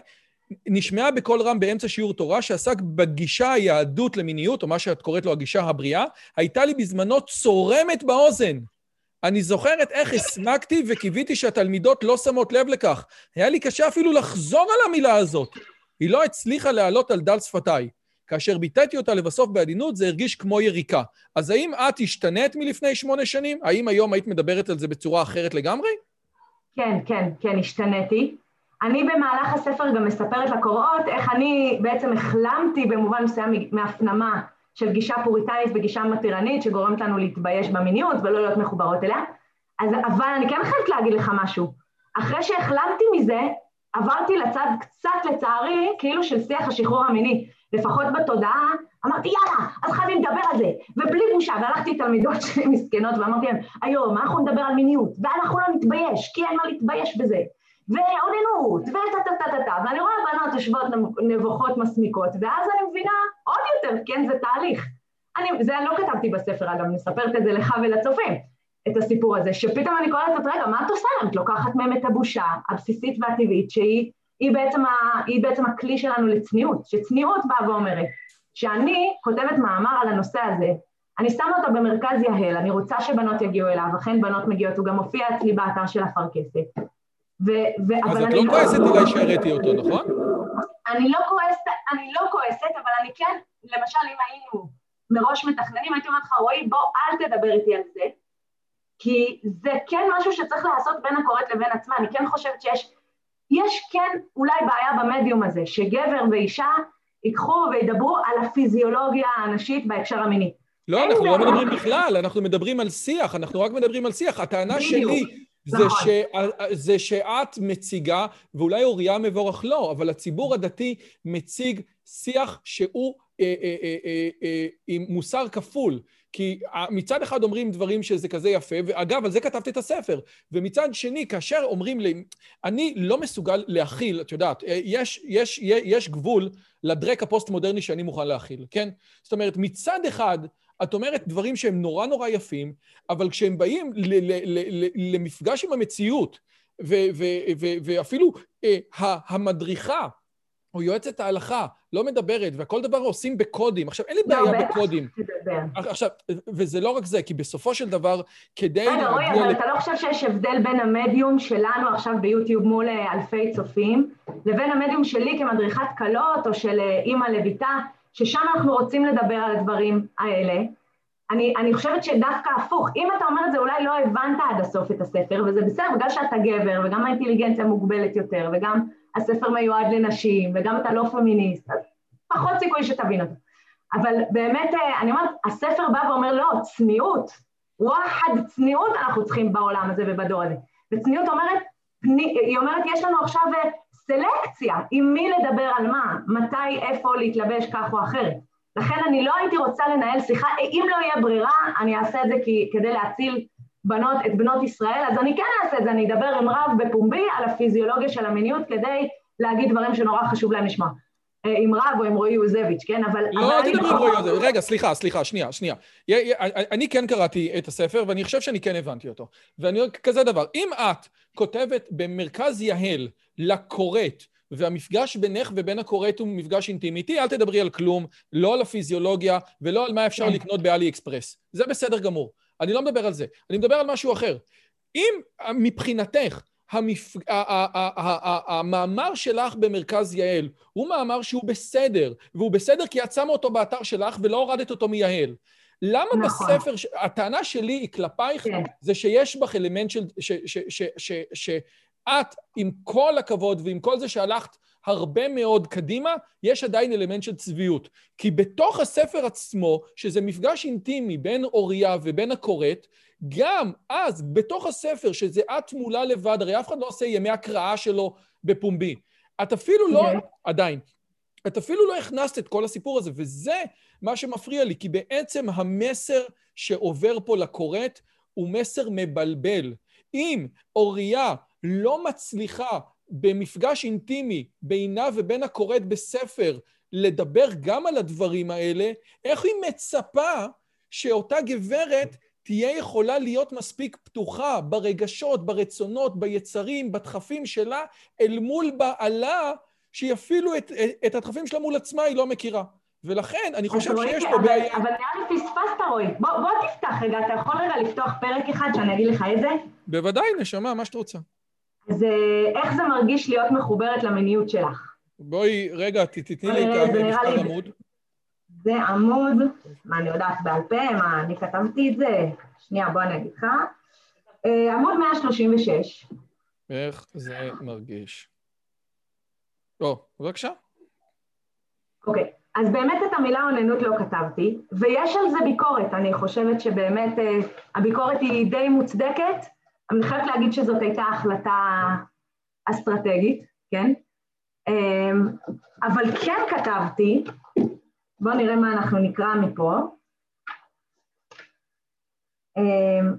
נשמעה בקול רם באמצע שיעור תורה שעסק בגישה היהדות למיניות, או מה שאת קוראת לו הגישה הבריאה, הייתה לי בזמנו צורמת באוזן. אני זוכרת איך הסמקתי וקיוויתי שהתלמידות לא שמות לב לכך. היה לי קשה אפילו לחזור על המילה הזאת. היא לא הצליחה להעלות על דל שפתיי. כאשר ביטאתי אותה לבסוף בעדינות, זה הרגיש כמו יריקה. אז האם את השתנית מלפני שמונה שנים? האם היום היית מדברת על זה בצורה אחרת לגמרי? כן, כן, כן, השתניתי. אני במהלך הספר גם מספרת לקוראות איך אני בעצם החלמתי במובן מסוים מהפנמה של גישה פוריטנית וגישה מתירנית שגורמת לנו להתבייש במיניות ולא להיות מחוברות אליה. אז, אבל אני כן חייבת להגיד לך משהו. אחרי שהחלמתי מזה, עברתי לצד קצת לצערי, כאילו של שיח השחרור המיני. לפחות בתודעה, אמרתי יאללה, אז חייבים לדבר על זה, ובלי בושה, והלכתי תלמידות שלי מסכנות ואמרתי להן, היום אנחנו נדבר על מיניות, ואנחנו לא נתבייש, כי אין מה להתבייש בזה, ואוננות, וטה-טה-טה-טה, ואני רואה בנות יושבות נבוכות מסמיקות, ואז אני מבינה עוד יותר, כן, זה תהליך. אני, זה לא כתבתי בספר, אגב, אני מספרת את זה לך ולצופים, את הסיפור הזה, שפתאום אני קוראת את, רגע, מה את עושה להם? את לוקחת מהם את הבושה הבסיסית והטבעית, שהיא היא בעצם, ה, היא בעצם הכלי שלנו לצניעות, שצניעות באה ואומרת, שאני כותבת מאמר על הנושא הזה, אני שמה אותו במרכז יהל, אני רוצה שבנות יגיעו אליו, אכן בנות מגיעות, הוא גם מופיע אצלי באתר של אפרכסת. ו- אז את לא כועסת אולי שהראיתי אותו, נכון? אני לא כועסת, אני לא כועסת, אבל אני כן, למשל אם היינו מראש מתכננים, הייתי אומרת לך, רועי, בוא אל תדבר איתי על זה, כי זה כן משהו שצריך לעשות בין הקוראת לבין עצמה, אני כן חושבת שיש יש כן אולי בעיה במדיום הזה, שגבר ואישה ייקחו וידברו על הפיזיולוגיה הנשית בהקשר המיני. לא, אנחנו לא מדברים בכלל, אנחנו מדברים על שיח, אנחנו רק מדברים על שיח. הטענה שלי זה, נכון. ש... זה שאת מציגה, ואולי אוריה מבורך לא, אבל הציבור הדתי מציג שיח שהוא אה, אה, אה, אה, אה, עם מוסר כפול. כי מצד אחד אומרים דברים שזה כזה יפה, ואגב, על זה כתבתי את הספר. ומצד שני, כאשר אומרים לי, אני לא מסוגל להכיל, את יודעת, אה, יש, יש, יש גבול לדרק הפוסט-מודרני שאני מוכן להכיל, כן? זאת אומרת, מצד אחד, את אומרת דברים שהם נורא נורא יפים, אבל כשהם באים ל- ל- ל- למפגש עם המציאות, ו- ו- ו- ואפילו אה, המדריכה, או יועצת ההלכה לא מדברת, וכל דבר עושים בקודים. עכשיו, אין לי לא, בעיה בקודים. עכשיו, וזה לא רק זה, כי בסופו של דבר, כדי... רגע, רועי, אבל אתה לא חושב שיש הבדל בין המדיום שלנו עכשיו ביוטיוב מול אה, אלפי צופים, לבין המדיום שלי כמדריכת כלות, או של אה, אימא לביתה, ששם אנחנו רוצים לדבר על הדברים האלה. אני, אני חושבת שדווקא הפוך, אם אתה אומר את זה אולי לא הבנת עד הסוף את הספר, וזה בסדר, בגלל שאתה גבר, וגם האינטליגנציה מוגבלת יותר, וגם הספר מיועד לנשים, וגם אתה לא פמיניסט, אז פחות סיכוי שתבין אותו. אבל באמת, אה, אני אומרת, הספר בא ואומר, לא, צניעות, וואחד צניעות אנחנו צריכים בעולם הזה ובדור הזה. וצניעות אומרת, היא אומרת, יש לנו עכשיו אה, סלקציה עם מי לדבר על מה, מתי, איפה להתלבש כך או אחרת. לכן אני לא הייתי רוצה לנהל שיחה, אם לא יהיה ברירה, אני אעשה את זה כי, כדי להציל בנות, את בנות ישראל, אז אני כן אעשה את זה, אני אדבר עם רב בפומבי על הפיזיולוגיה של המיניות כדי להגיד דברים שנורא חשוב להם לשמוע. אה, עם רב או עם רועי יוזביץ', כן? אבל... לא, אל תדברי עם רועי יוזביץ'. רגע, סליחה, סליחה, שנייה, שנייה. אני כן קראתי את הספר, ואני חושב שאני כן הבנתי אותו. ואני אומר כזה דבר, אם את כותבת במרכז יהל לקוראת, והמפגש בינך ובין הכורת הוא מפגש אינטימי, איתי אל תדברי על כלום, לא על הפיזיולוגיה ולא על מה אפשר כן. לקנות באלי אקספרס. זה בסדר גמור. אני לא מדבר על זה, אני מדבר על משהו אחר. אם מבחינתך המפ... המאמר שלך במרכז יעל הוא מאמר שהוא בסדר, והוא בסדר כי את שמה אותו באתר שלך ולא הורדת אותו מיעל. למה נכון. בספר, ש- הטענה שלי היא כלפייך, כן. זה שיש בך אלמנט של... ש- ש- ש- ש- שאת, עם כל הכבוד ועם כל זה שהלכת הרבה מאוד קדימה, יש עדיין אלמנט של צביעות. כי בתוך הספר עצמו, שזה מפגש אינטימי בין אוריה ובין הכורת, גם אז, בתוך הספר, שזה את מולה לבד, הרי אף אחד לא עושה ימי הקראה שלו בפומבי. את אפילו לא, אוקיי. עדיין, את אפילו לא הכנסת את כל הסיפור הזה, וזה מה שמפריע לי, כי בעצם המסר שעובר פה לכורת הוא מסר מבלבל. אם אוריה לא מצליחה במפגש אינטימי בינה ובין הכורת בספר לדבר גם על הדברים האלה, איך היא מצפה שאותה גברת תהיה יכולה להיות מספיק פתוחה ברגשות, ברצונות, ביצרים, בדחפים שלה, אל מול בעלה, שהיא אפילו את, את הדחפים שלה מול עצמה היא לא מכירה. ולכן, אני חושב שיש פה בעיה... אבל נראה לי פספסת, רועי. בוא בוא תפתח רגע, אתה יכול רגע לפתוח פרק אחד שאני אגיד לך איזה? בוודאי, נשמה, מה שאת רוצה. אז אה, איך זה מרגיש להיות מחוברת למיניות שלך? בואי, רגע, תתני לי את המספר לי- עמוד. זה עמוד, מה אני יודעת בעל פה, מה אני כתבתי את זה? שנייה, בוא אני אגיד לך. אה, עמוד 136. איך זה מרגיש. או, בבקשה. אוקיי, אז באמת את המילה אוננות לא כתבתי, ויש על זה ביקורת, אני חושבת שבאמת אה, הביקורת היא די מוצדקת, אני חייבת להגיד שזאת הייתה החלטה אסטרטגית, כן? אה, אבל כן כתבתי, בואו נראה מה אנחנו נקרא מפה. אה,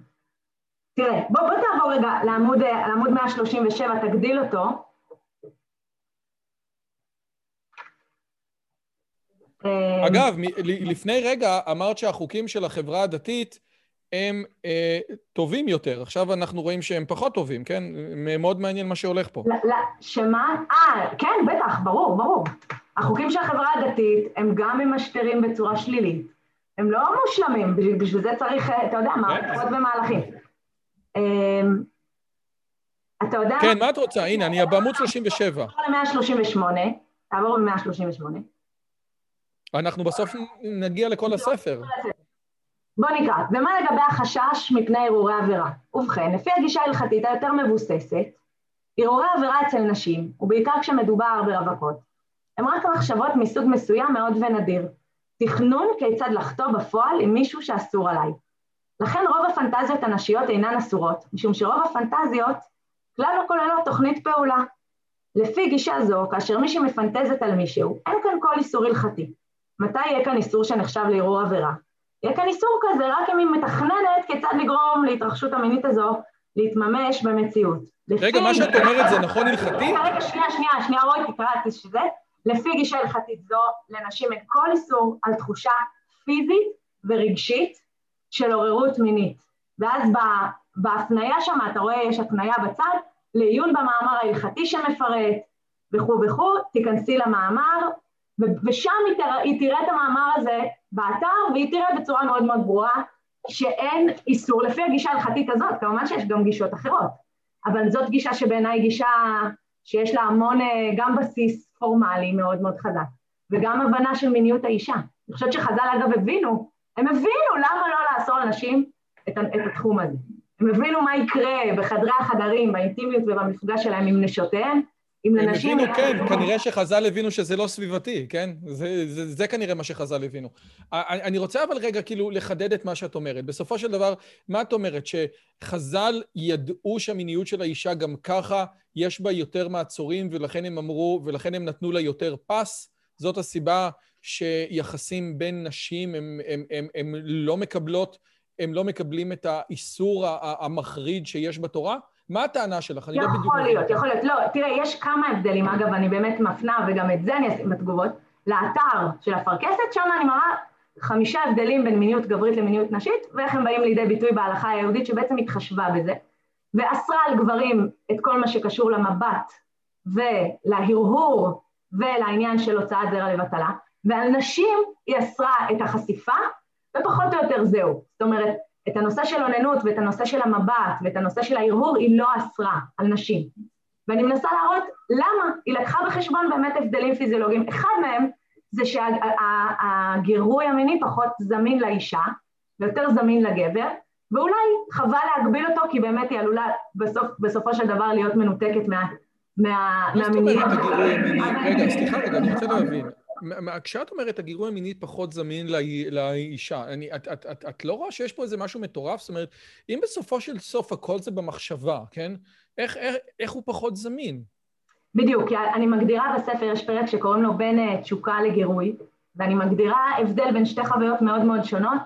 תראה, בוא, בוא תעבור רגע לעמוד, אה, לעמוד 137, תגדיל אותו. אה, אגב, לפני רגע אמרת שהחוקים של החברה הדתית הם אה, טובים יותר. עכשיו אנחנו רואים שהם פחות טובים, כן? מאוד מעניין מה שהולך פה. ל- ל- שמה? אה, כן, בטח, ברור, ברור. החוקים של החברה הדתית הם גם ממשטרים בצורה שלילית. הם לא מושלמים, בשביל, בשביל זה צריך, אה, אתה יודע, מערכות ומהלכים. אמ, אתה יודע... כן, מה את רוצה? הנה, אני בעמוד 37. תעבור ל-138, תעבור ב-138. אנחנו בסוף נגיע לכל הספר. בוא נקרא, ומה לגבי החשש מפני הרהורי עבירה? ובכן, לפי הגישה ההלכתית היותר מבוססת, הרהורי עבירה אצל נשים, ובעיקר כשמדובר ברווקות, הם רק מחשבות מסוג מסוים מאוד ונדיר. תכנון כיצד לחטוא בפועל עם מישהו שאסור עליי. לכן רוב הפנטזיות הנשיות אינן אסורות, משום שרוב הפנטזיות כלל לא כוללות תוכנית פעולה. לפי גישה זו, כאשר מישהי מפנטזת על מישהו, אין כאן כל איסור הלכתי. מתי יהיה כאן איסור שנחשב לערעור עבירה? יהיה כאן איסור כזה רק אם היא מתכננת כיצד לגרום להתרחשות המינית הזו להתממש במציאות. רגע, מה שאת אומרת זה נכון הלכתי? רגע, שנייה, שנייה, שנייה, רועי, תקרא את זה. לפי גישה הלכתית זו, לנשים אין כל איסור על תחושה פיזית ורגשית של עוררות מינית. ואז בהפניה שם, אתה רואה, יש הפניה בצד, לעיון במאמר ההלכתי שמפרט, וכו' וכו', תיכנסי למאמר, ושם היא, תרא, היא תראה את המאמר הזה באתר, והיא תראה בצורה מאוד מאוד ברורה שאין איסור, לפי הגישה ההלכתית הזאת, כמובן שיש גם גישות אחרות, אבל זאת גישה שבעיניי גישה שיש לה המון, אה, גם בסיס פורמלי מאוד מאוד חזק, וגם הבנה של מיניות האישה. אני חושבת שחז"ל אגב הבינו, הם הבינו למה לא לאסור לנשים את, את התחום הזה. הם הבינו מה יקרה בחדרי החדרים, באינטימיות ובמפגש שלהם עם נשותיהם, אם הם לנשים... הבינו, כן, כנראה שחז"ל הבינו שזה לא סביבתי, כן? זה, זה, זה כנראה מה שחז"ל הבינו. אני רוצה אבל רגע כאילו לחדד את מה שאת אומרת. בסופו של דבר, מה את אומרת? שחז"ל ידעו שהמיניות של האישה גם ככה, יש בה יותר מעצורים, ולכן הם אמרו, ולכן הם נתנו לה יותר פס. זאת הסיבה שיחסים בין נשים הם, הם, הם, הם לא מקבלות, הם לא מקבלים את האיסור המחריד שיש בתורה? מה הטענה שלך? אני לא בדיוק... יכול. להיות, יכול להיות. לא, תראה, יש כמה הבדלים, אגב, אני באמת מפנה, וגם את זה אני אשים בתגובות, לאתר של אפרכסת, שם אני מראה חמישה הבדלים בין מיניות גברית למיניות נשית, ואיך הם באים לידי ביטוי בהלכה היהודית, שבעצם התחשבה בזה, ואסרה על גברים את כל מה שקשור למבט ולהרהור ולעניין של הוצאת זרע לבטלה, ועל נשים היא אסרה את החשיפה, ופחות או יותר זהו. זאת אומרת, את הנושא של אוננות ואת הנושא של המבט ואת הנושא של ההרהור היא לא אסרה על נשים. ואני מנסה להראות למה, היא לקחה בחשבון באמת הבדלים פיזיולוגיים. אחד מהם זה שהגירוי המיני פחות זמין לאישה ויותר זמין לגבר, ואולי חבל להגביל אותו כי באמת היא עלולה בסוף, בסופו של דבר להיות מנותקת מה... מה... מה זאת אומרת הגירוי המיני? רגע, סליחה רגע, אני רוצה להבין. כשאת אומרת הגירוי המיני פחות זמין לאישה, אני, את, את, את, את לא רואה שיש פה איזה משהו מטורף? זאת אומרת, אם בסופו של סוף הכל זה במחשבה, כן? איך, איך, איך הוא פחות זמין? בדיוק, אני מגדירה בספר, יש פרק שקוראים לו בין אה, תשוקה לגירוי, ואני מגדירה הבדל בין שתי חוויות מאוד מאוד שונות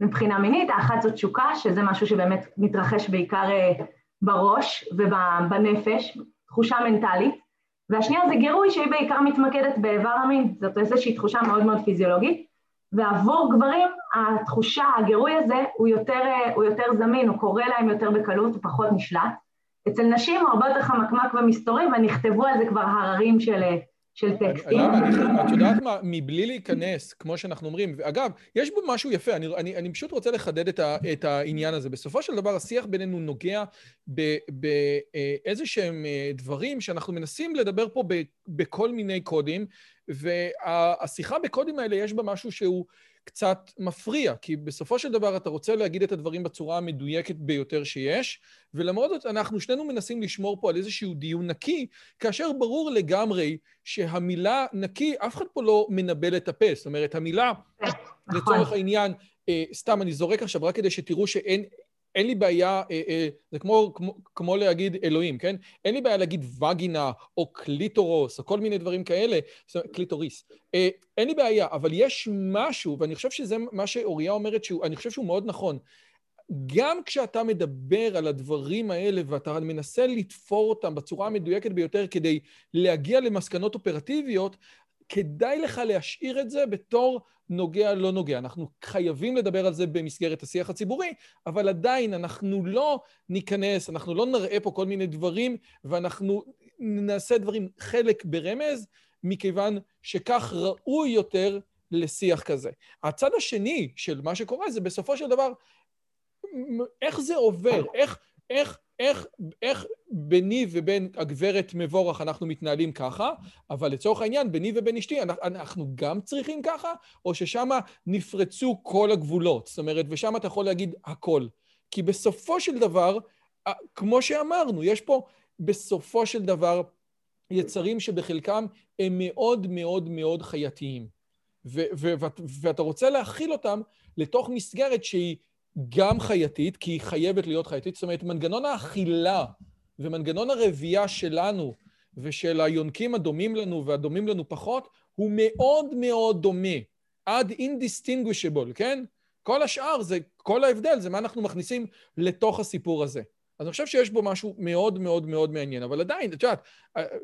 מבחינה מינית, האחת זאת תשוקה, שזה משהו שבאמת מתרחש בעיקר אה, בראש ובנפש, תחושה מנטלית, והשנייה זה גירוי שהיא בעיקר מתמקדת באיבר המין, זאת איזושהי תחושה מאוד מאוד פיזיולוגית, ועבור גברים התחושה, הגירוי הזה הוא יותר, אה, הוא יותר זמין, הוא קורא להם יותר בקלות, הוא פחות נשלט. אצל נשים הוא הרבה יותר חמקמק ומסתורי, ונכתבו על זה כבר הררים של, של טקסטים. למה? את יודעת מה? מבלי להיכנס, כמו שאנחנו אומרים, ואגב, יש בו משהו יפה, אני, אני, אני פשוט רוצה לחדד את, ה, את העניין הזה. בסופו של דבר, השיח בינינו נוגע באיזה שהם אה, דברים שאנחנו מנסים לדבר פה ב, בכל מיני קודים, והשיחה בקודים האלה יש בה משהו שהוא... קצת מפריע, כי בסופו של דבר אתה רוצה להגיד את הדברים בצורה המדויקת ביותר שיש, ולמרות זאת אנחנו שנינו מנסים לשמור פה על איזשהו דיון נקי, כאשר ברור לגמרי שהמילה נקי, אף אחד פה לא מנבל את הפה, זאת אומרת, המילה. לצורך העניין, אה, סתם אני זורק עכשיו רק כדי שתראו שאין אין לי בעיה, אה, אה, זה כמו, כמו, כמו להגיד אלוהים, כן? אין לי בעיה להגיד וגינה או קליטורוס או כל מיני דברים כאלה, קליטוריס. אה, אין לי בעיה, אבל יש משהו, ואני חושב שזה מה שאוריה אומרת, שהוא, אני חושב שהוא מאוד נכון. גם כשאתה מדבר על הדברים האלה ואתה מנסה לתפור אותם בצורה המדויקת ביותר כדי להגיע למסקנות אופרטיביות, כדאי לך להשאיר את זה בתור נוגע, לא נוגע. אנחנו חייבים לדבר על זה במסגרת השיח הציבורי, אבל עדיין אנחנו לא ניכנס, אנחנו לא נראה פה כל מיני דברים, ואנחנו נעשה דברים חלק ברמז, מכיוון שכך ראוי יותר לשיח כזה. הצד השני של מה שקורה זה בסופו של דבר, איך זה עובר? איך, איך איך, איך ביני ובין הגברת מבורך אנחנו מתנהלים ככה, אבל לצורך העניין, ביני ובין אשתי, אנחנו גם צריכים ככה, או ששם נפרצו כל הגבולות? זאת אומרת, ושם אתה יכול להגיד הכל. כי בסופו של דבר, כמו שאמרנו, יש פה בסופו של דבר יצרים שבחלקם הם מאוד מאוד מאוד חייתיים. ואתה רוצה להכיל אותם לתוך מסגרת שהיא גם חייתית, כי היא חייבת להיות חייתית, זאת אומרת, מנגנון האכילה ומנגנון הרבייה שלנו ושל היונקים הדומים לנו והדומים לנו פחות, הוא מאוד מאוד דומה, עד אינדיסטינגווישבול, כן? כל השאר זה, כל ההבדל זה מה אנחנו מכניסים לתוך הסיפור הזה. אז אני חושב שיש בו משהו מאוד מאוד מאוד מעניין, אבל עדיין, את יודעת,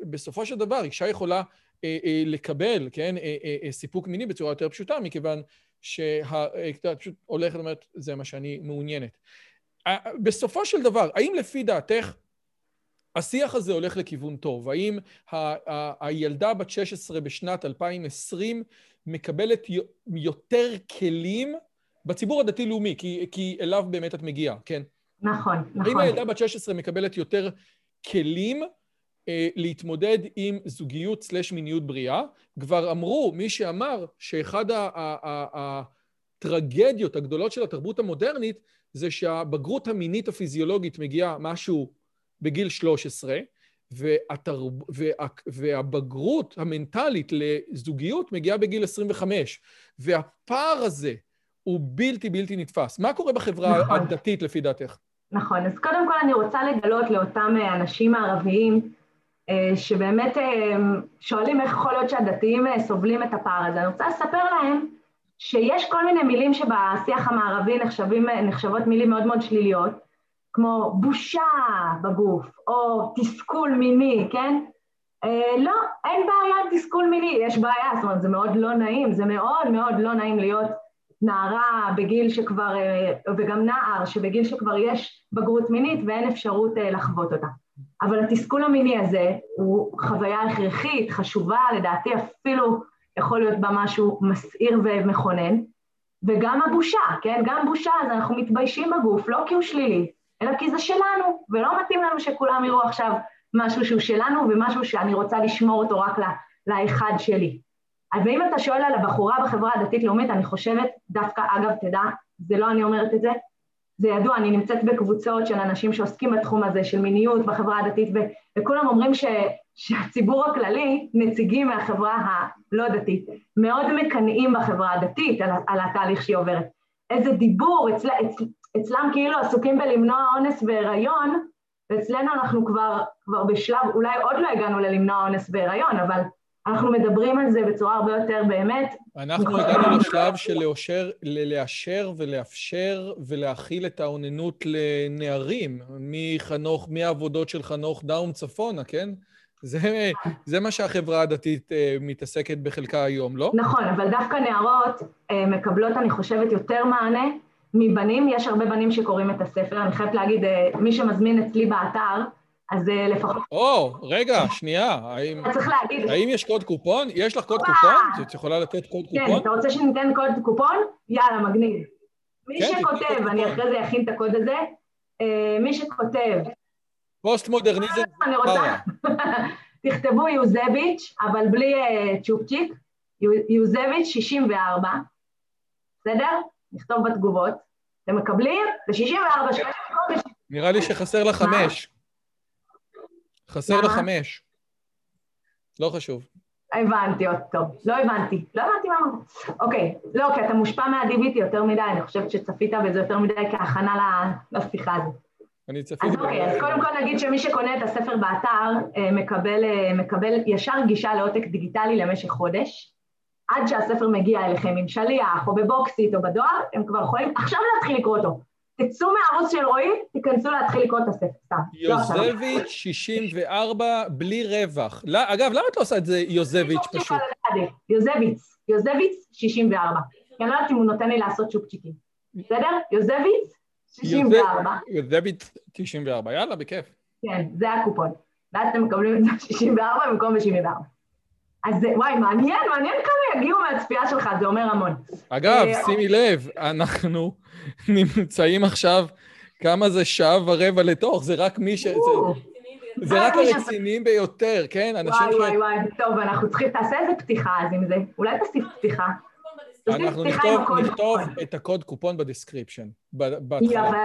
בסופו של דבר אישה יכולה אה, אה, לקבל, כן, אה, אה, אה, סיפוק מיני בצורה יותר פשוטה, מכיוון שאתה פשוט הולכת ואומרת, זה מה שאני מעוניינת. בסופו של דבר, האם לפי דעתך השיח הזה הולך לכיוון טוב? האם ה- ה- הילדה בת 16 בשנת 2020 מקבלת יותר כלים בציבור הדתי-לאומי, כי, כי אליו באמת את מגיעה, כן? נכון, נכון. האם הילדה בת 16 מקבלת יותר כלים אה, להתמודד עם זוגיות סלש מיניות בריאה. כבר אמרו, מי שאמר שאחד הטרגדיות הגדולות של התרבות המודרנית זה שהבגרות המינית הפיזיולוגית מגיעה משהו בגיל 13, והתרב... וה... והבגרות המנטלית לזוגיות מגיעה בגיל 25. והפער הזה הוא בלתי בלתי נתפס. מה קורה בחברה נכון. הדתית לפי דעתך? נכון, אז קודם כל אני רוצה לגלות לאותם אנשים הערביים אה, שבאמת אה, שואלים איך יכול להיות שהדתיים אה, סובלים את הפער הזה. אני רוצה לספר להם שיש כל מיני מילים שבשיח המערבי נחשבים, נחשבות מילים מאוד מאוד שליליות, כמו בושה בגוף, או תסכול מיני, כן? לא, אין בעיה תסכול מיני, יש בעיה, זאת אומרת, זה מאוד לא נעים, זה מאוד מאוד לא נעים להיות נערה בגיל שכבר, וגם נער שבגיל שכבר יש בגרות מינית ואין אפשרות לחוות אותה. אבל התסכול המיני הזה הוא חוויה הכרחית, חשובה, לדעתי אפילו יכול להיות בה משהו מסעיר ומכונן, וגם הבושה, כן? גם בושה, אז אנחנו מתביישים בגוף, לא כי הוא שלילי, אלא כי זה שלנו, ולא מתאים לנו שכולם יראו עכשיו משהו שהוא שלנו ומשהו שאני רוצה לשמור אותו רק לאחד שלי. אז אם אתה שואל על הבחורה בחברה הדתית-לאומית, אני חושבת, דווקא, אגב, תדע, זה לא אני אומרת את זה, זה ידוע, אני נמצאת בקבוצות של אנשים שעוסקים בתחום הזה, של מיניות בחברה הדתית, ו- וכולם אומרים ש- שהציבור הכללי, נציגים מהחברה הלא דתית, מאוד מקנאים בחברה הדתית על, על התהליך שהיא עוברת. איזה דיבור, אצל, אצל, אצלם כאילו עסוקים בלמנוע אונס בהיריון, ואצלנו אנחנו כבר, כבר בשלב, אולי עוד לא הגענו ללמנוע אונס בהיריון, אבל אנחנו מדברים על זה בצורה הרבה יותר באמת. אנחנו הגענו לשלב של לאשר, לאשר ולאפשר ולהכיל את האוננות לנערים, מחנוך, מהעבודות של חנוך דאום צפונה, כן? זה, זה מה שהחברה הדתית uh, מתעסקת בחלקה היום, לא? נכון, אבל דווקא נערות uh, מקבלות, אני חושבת, יותר מענה מבנים. יש הרבה בנים שקוראים את הספר. אני חייבת להגיד, uh, מי שמזמין אצלי באתר, אז לפחות... או, oh, רגע, שנייה. האם, צריך להגיד... האם יש קוד קופון? יש לך קוד קופון? את יכולה לתת קוד כן, קופון? כן, אתה רוצה שניתן קוד קופון? יאללה, מגניב. מי כן, שכותב, אני אחרי זה אכין את הקוד הזה, מי שכותב... פוסט-מודרניזם אני רוצה... תכתבו יוזביץ', אבל בלי צ'ופצ'יק, יוזביץ' 64, בסדר? נכתוב בתגובות. אתם מקבלים? זה 64 שקלים. נראה לי שחסר לך חמש. חסר לך חמש. לא חשוב. הבנתי עוד טוב. לא הבנתי. לא הבנתי מה אמרת. אוקיי. לא, כי אתה מושפע מהדיביטי יותר מדי, אני חושבת שצפית בזה יותר מדי כהכנה לשיחה הזאת. אני צפיתי... אז אוקיי, אז קודם כל נגיד שמי שקונה את הספר באתר מקבל, מקבל ישר גישה לעותק דיגיטלי למשך חודש. עד שהספר מגיע אליכם עם שליח או בבוקסית או בדואר, הם כבר יכולים עכשיו להתחיל לקרוא אותו. תצאו מהערוץ של רועי, תיכנסו להתחיל לקרוא את הספר, סתם. יוזביץ' 64 בלי רווח. אגב, למה את לא עושה את זה יוזביץ' פשוט? יוזביץ, יוזביץ 64. כי אני לא יודעת אם הוא נותן לי לעשות צ'ופצ'יקים. בסדר? יוזביץ 64. יוזביץ 94, יאללה, בכיף. כן, זה הקופון. ואז אתם מקבלים את זה 64 במקום ב-74. אז וואי, מעניין, מעניין כמה יגיעו מהצפייה שלך, זה אומר המון. אגב, שימי לב, אנחנו נמצאים עכשיו, כמה זה שעה ורבע לתוך, זה רק מי ש... זה רק הרציניים ביותר, כן? וואי, וואי, וואי, טוב, אנחנו צריכים, תעשה איזה פתיחה אז עם זה. אולי תוסיף פתיחה. אנחנו נכתוב, נכתוב את הקוד קופון ב description. יפה.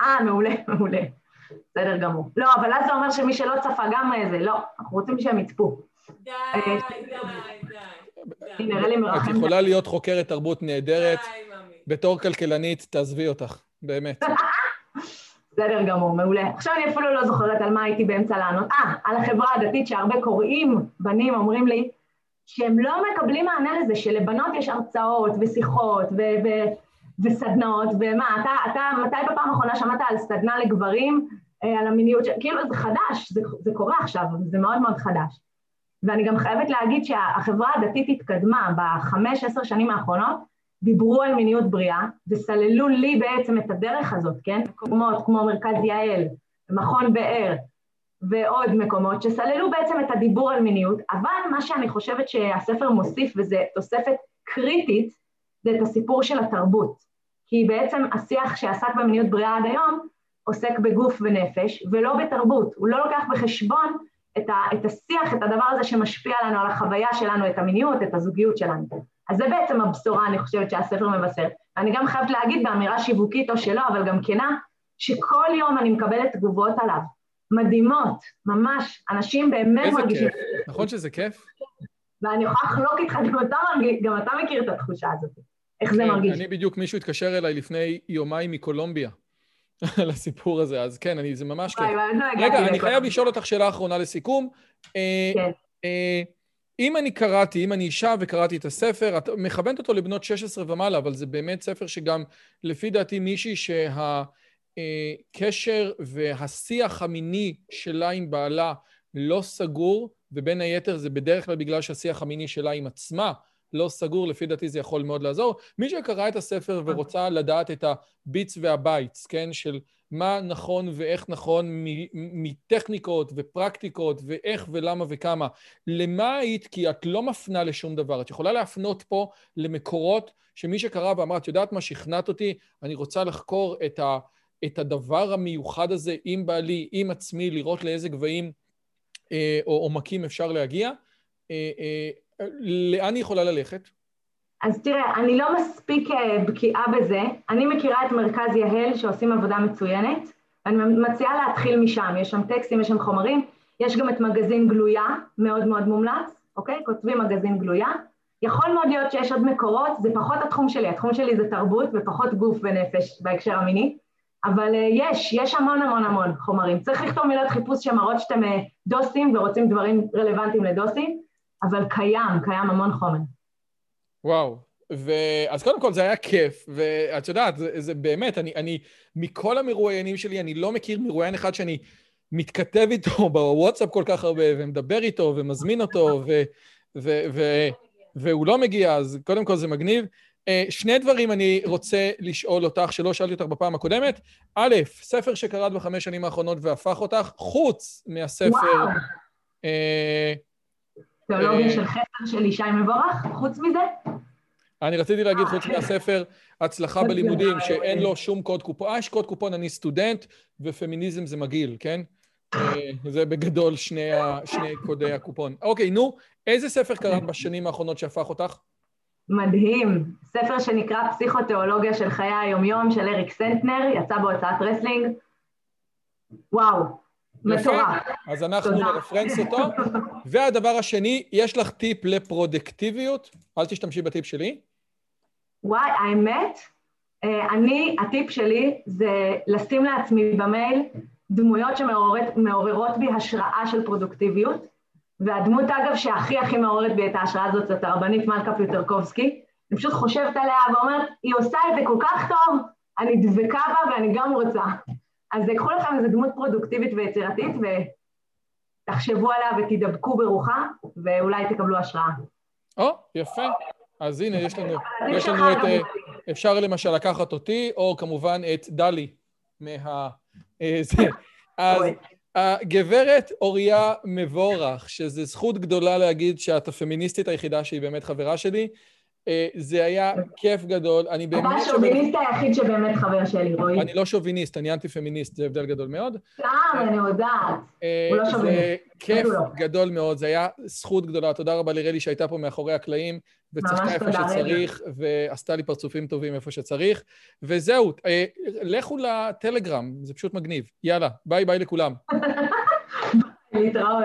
אה, מעולה, מעולה. בסדר גמור. לא, אבל אז זה אומר שמי שלא צפה גם איזה, לא, אנחנו רוצים שהם יצפו. די, די, די. את יכולה להיות חוקרת תרבות נהדרת. בתור כלכלנית, תעזבי אותך, באמת. בסדר גמור, מעולה. עכשיו אני אפילו לא זוכרת על מה הייתי באמצע לענות. אה, על החברה הדתית שהרבה קוראים, בנים אומרים לי, שהם לא מקבלים מענה לזה, שלבנות יש הרצאות ושיחות ו- ו- וסדנאות, ומה, אתה, אתה, מתי בפעם האחרונה שמעת על סדנה לגברים, אה, על המיניות, ש... כאילו זה חדש, זה, זה קורה עכשיו, זה מאוד מאוד חדש. ואני גם חייבת להגיד שהחברה הדתית התקדמה בחמש, עשר שנים האחרונות, דיברו על מיניות בריאה וסללו לי בעצם את הדרך הזאת, כן? מקומות כמו מרכז יעל, מכון באר ועוד מקומות שסללו בעצם את הדיבור על מיניות, אבל מה שאני חושבת שהספר מוסיף, וזו תוספת קריטית, זה את הסיפור של התרבות. כי בעצם השיח שעסק במיניות בריאה עד היום עוסק בגוף ונפש ולא בתרבות, הוא לא לוקח בחשבון את, ה, את השיח, את הדבר הזה שמשפיע לנו על החוויה שלנו, את המיניות, את הזוגיות שלנו. אז זה בעצם הבשורה, אני חושבת, שהספר מבשר. ואני גם חייבת להגיד באמירה שיווקית או שלא, אבל גם כנה, שכל יום אני מקבלת תגובות עליו. מדהימות, ממש, אנשים באמת מרגישים... איזה כיף, נכון שזה כיף? ואני יכולה לחלוק איתך, גם אתה, גם אתה מכיר את התחושה הזאת. איך זה מרגיש? אני בדיוק, מישהו התקשר אליי לפני יומיים מקולומביה. על הסיפור הזה, אז כן, אני, זה ממש כיף. רגע, אני חייב לשאול אותך שאלה אחרונה לסיכום. אה, כן. אם אני קראתי, אם אני אישה וקראתי את הספר, את מכוונת אותו לבנות 16 ומעלה, אבל זה באמת ספר שגם, לפי דעתי, מישהי שהקשר והשיח המיני שלה עם בעלה לא סגור, ובין היתר זה בדרך כלל בגלל שהשיח המיני שלה עם עצמה לא סגור, לפי דעתי זה יכול מאוד לעזור. מי שקרא את הספר ורוצה לדעת את ה bits וה bytes, כן, של מה נכון ואיך נכון מטכניקות ופרקטיקות ואיך ולמה וכמה, למה היית? כי את לא מפנה לשום דבר. את יכולה להפנות פה למקורות שמי שקרא ואמר, את יודעת מה, שכנעת אותי, אני רוצה לחקור את, ה, את הדבר המיוחד הזה עם בעלי, עם עצמי, לראות לאיזה גבהים אה, או עומקים אפשר להגיע. אה, אה, לאן היא יכולה ללכת? אז תראה, אני לא מספיק אה, בקיאה בזה. אני מכירה את מרכז יהל שעושים עבודה מצוינת, ואני מציעה להתחיל משם. יש שם טקסטים, יש שם חומרים, יש גם את מגזין גלויה, מאוד מאוד מומלץ, אוקיי? כותבים מגזין גלויה. יכול מאוד להיות שיש עוד מקורות, זה פחות התחום שלי, התחום שלי זה תרבות ופחות גוף ונפש בהקשר המיני, אבל אה, יש, יש המון המון המון חומרים. צריך לכתוב מילות חיפוש שמראות שאתם אה, דוסים ורוצים דברים רלוונטיים לדוסים, אבל קיים, קיים המון חומר. וואו. ואז קודם כל זה היה כיף, ואת יודעת, זה, זה באמת, אני, אני, מכל המרואיינים שלי, אני לא מכיר מרואיין אחד שאני מתכתב איתו בוואטסאפ כל כך הרבה, ומדבר איתו, ומזמין אותו, ו, ו, ו, והוא לא מגיע, אז קודם כל זה מגניב. אה, שני דברים אני רוצה לשאול אותך, שלא שאלתי אותך בפעם הקודמת. א', ספר שקראת בחמש שנים האחרונות והפך אותך, חוץ מהספר... וואו. אה, תיאולוגיה אה, של חסר של ישי מבורך, חוץ מזה? אני רציתי להגיד, חוץ מהספר, הצלחה בלימודים, שאין לו שום קוד קופון. אה, יש קוד קופון, אני סטודנט, ופמיניזם זה מגעיל, כן? זה בגדול שני, שני קודי הקופון. אוקיי, נו, איזה ספר קראת בשנים האחרונות שהפך אותך? מדהים. ספר שנקרא פסיכותיאולוגיה של חיי היומיום של אריק סנטנר, יצא בהוצאת רסלינג. וואו, מטורף. אז אנחנו נרפרנס אותו. והדבר השני, יש לך טיפ לפרודקטיביות? אל תשתמשי בטיפ שלי. וואי, האמת, אה, אני, הטיפ שלי זה לשים לעצמי במייל דמויות שמעוררות בי השראה של פרודוקטיביות. והדמות, אגב, שהכי הכי מעוררת בי את ההשראה הזאת זאת הרבנית מלכה פיוטרקובסקי. אני פשוט חושבת עליה ואומרת, היא עושה את זה כל כך טוב, אני דבקה בה ואני גם רוצה. אז קחו לכם איזו דמות פרודוקטיבית ויצירתית ותחשבו עליה ותדבקו ברוחה, ואולי תקבלו השראה. או, יפה. אז הנה, יש לנו, יש לנו את... אה, אפשר למשל לקחת אותי, או כמובן את דלי מה... אה, זה. אז הגברת אוריה מבורך, שזו זכות גדולה להגיד שאת הפמיניסטית היחידה שהיא באמת חברה שלי, זה היה כיף גדול, אני באמת... אתה השוביניסט היחיד שבאמת חבר שלי, רועי. אני לא שוביניסט, אני אנטי-פמיניסט, זה הבדל גדול מאוד. סתם, אני יודעת. אה, הוא לא שוביניסט. זה כיף גדול מאוד, זה היה זכות גדולה. תודה רבה לרלי שהייתה פה מאחורי הקלעים, וצחקה איפה שצריך, ועשתה לי פרצופים טובים איפה שצריך. וזהו, אה, לכו לטלגרם, זה פשוט מגניב. יאללה, ביי ביי לכולם. להתראות.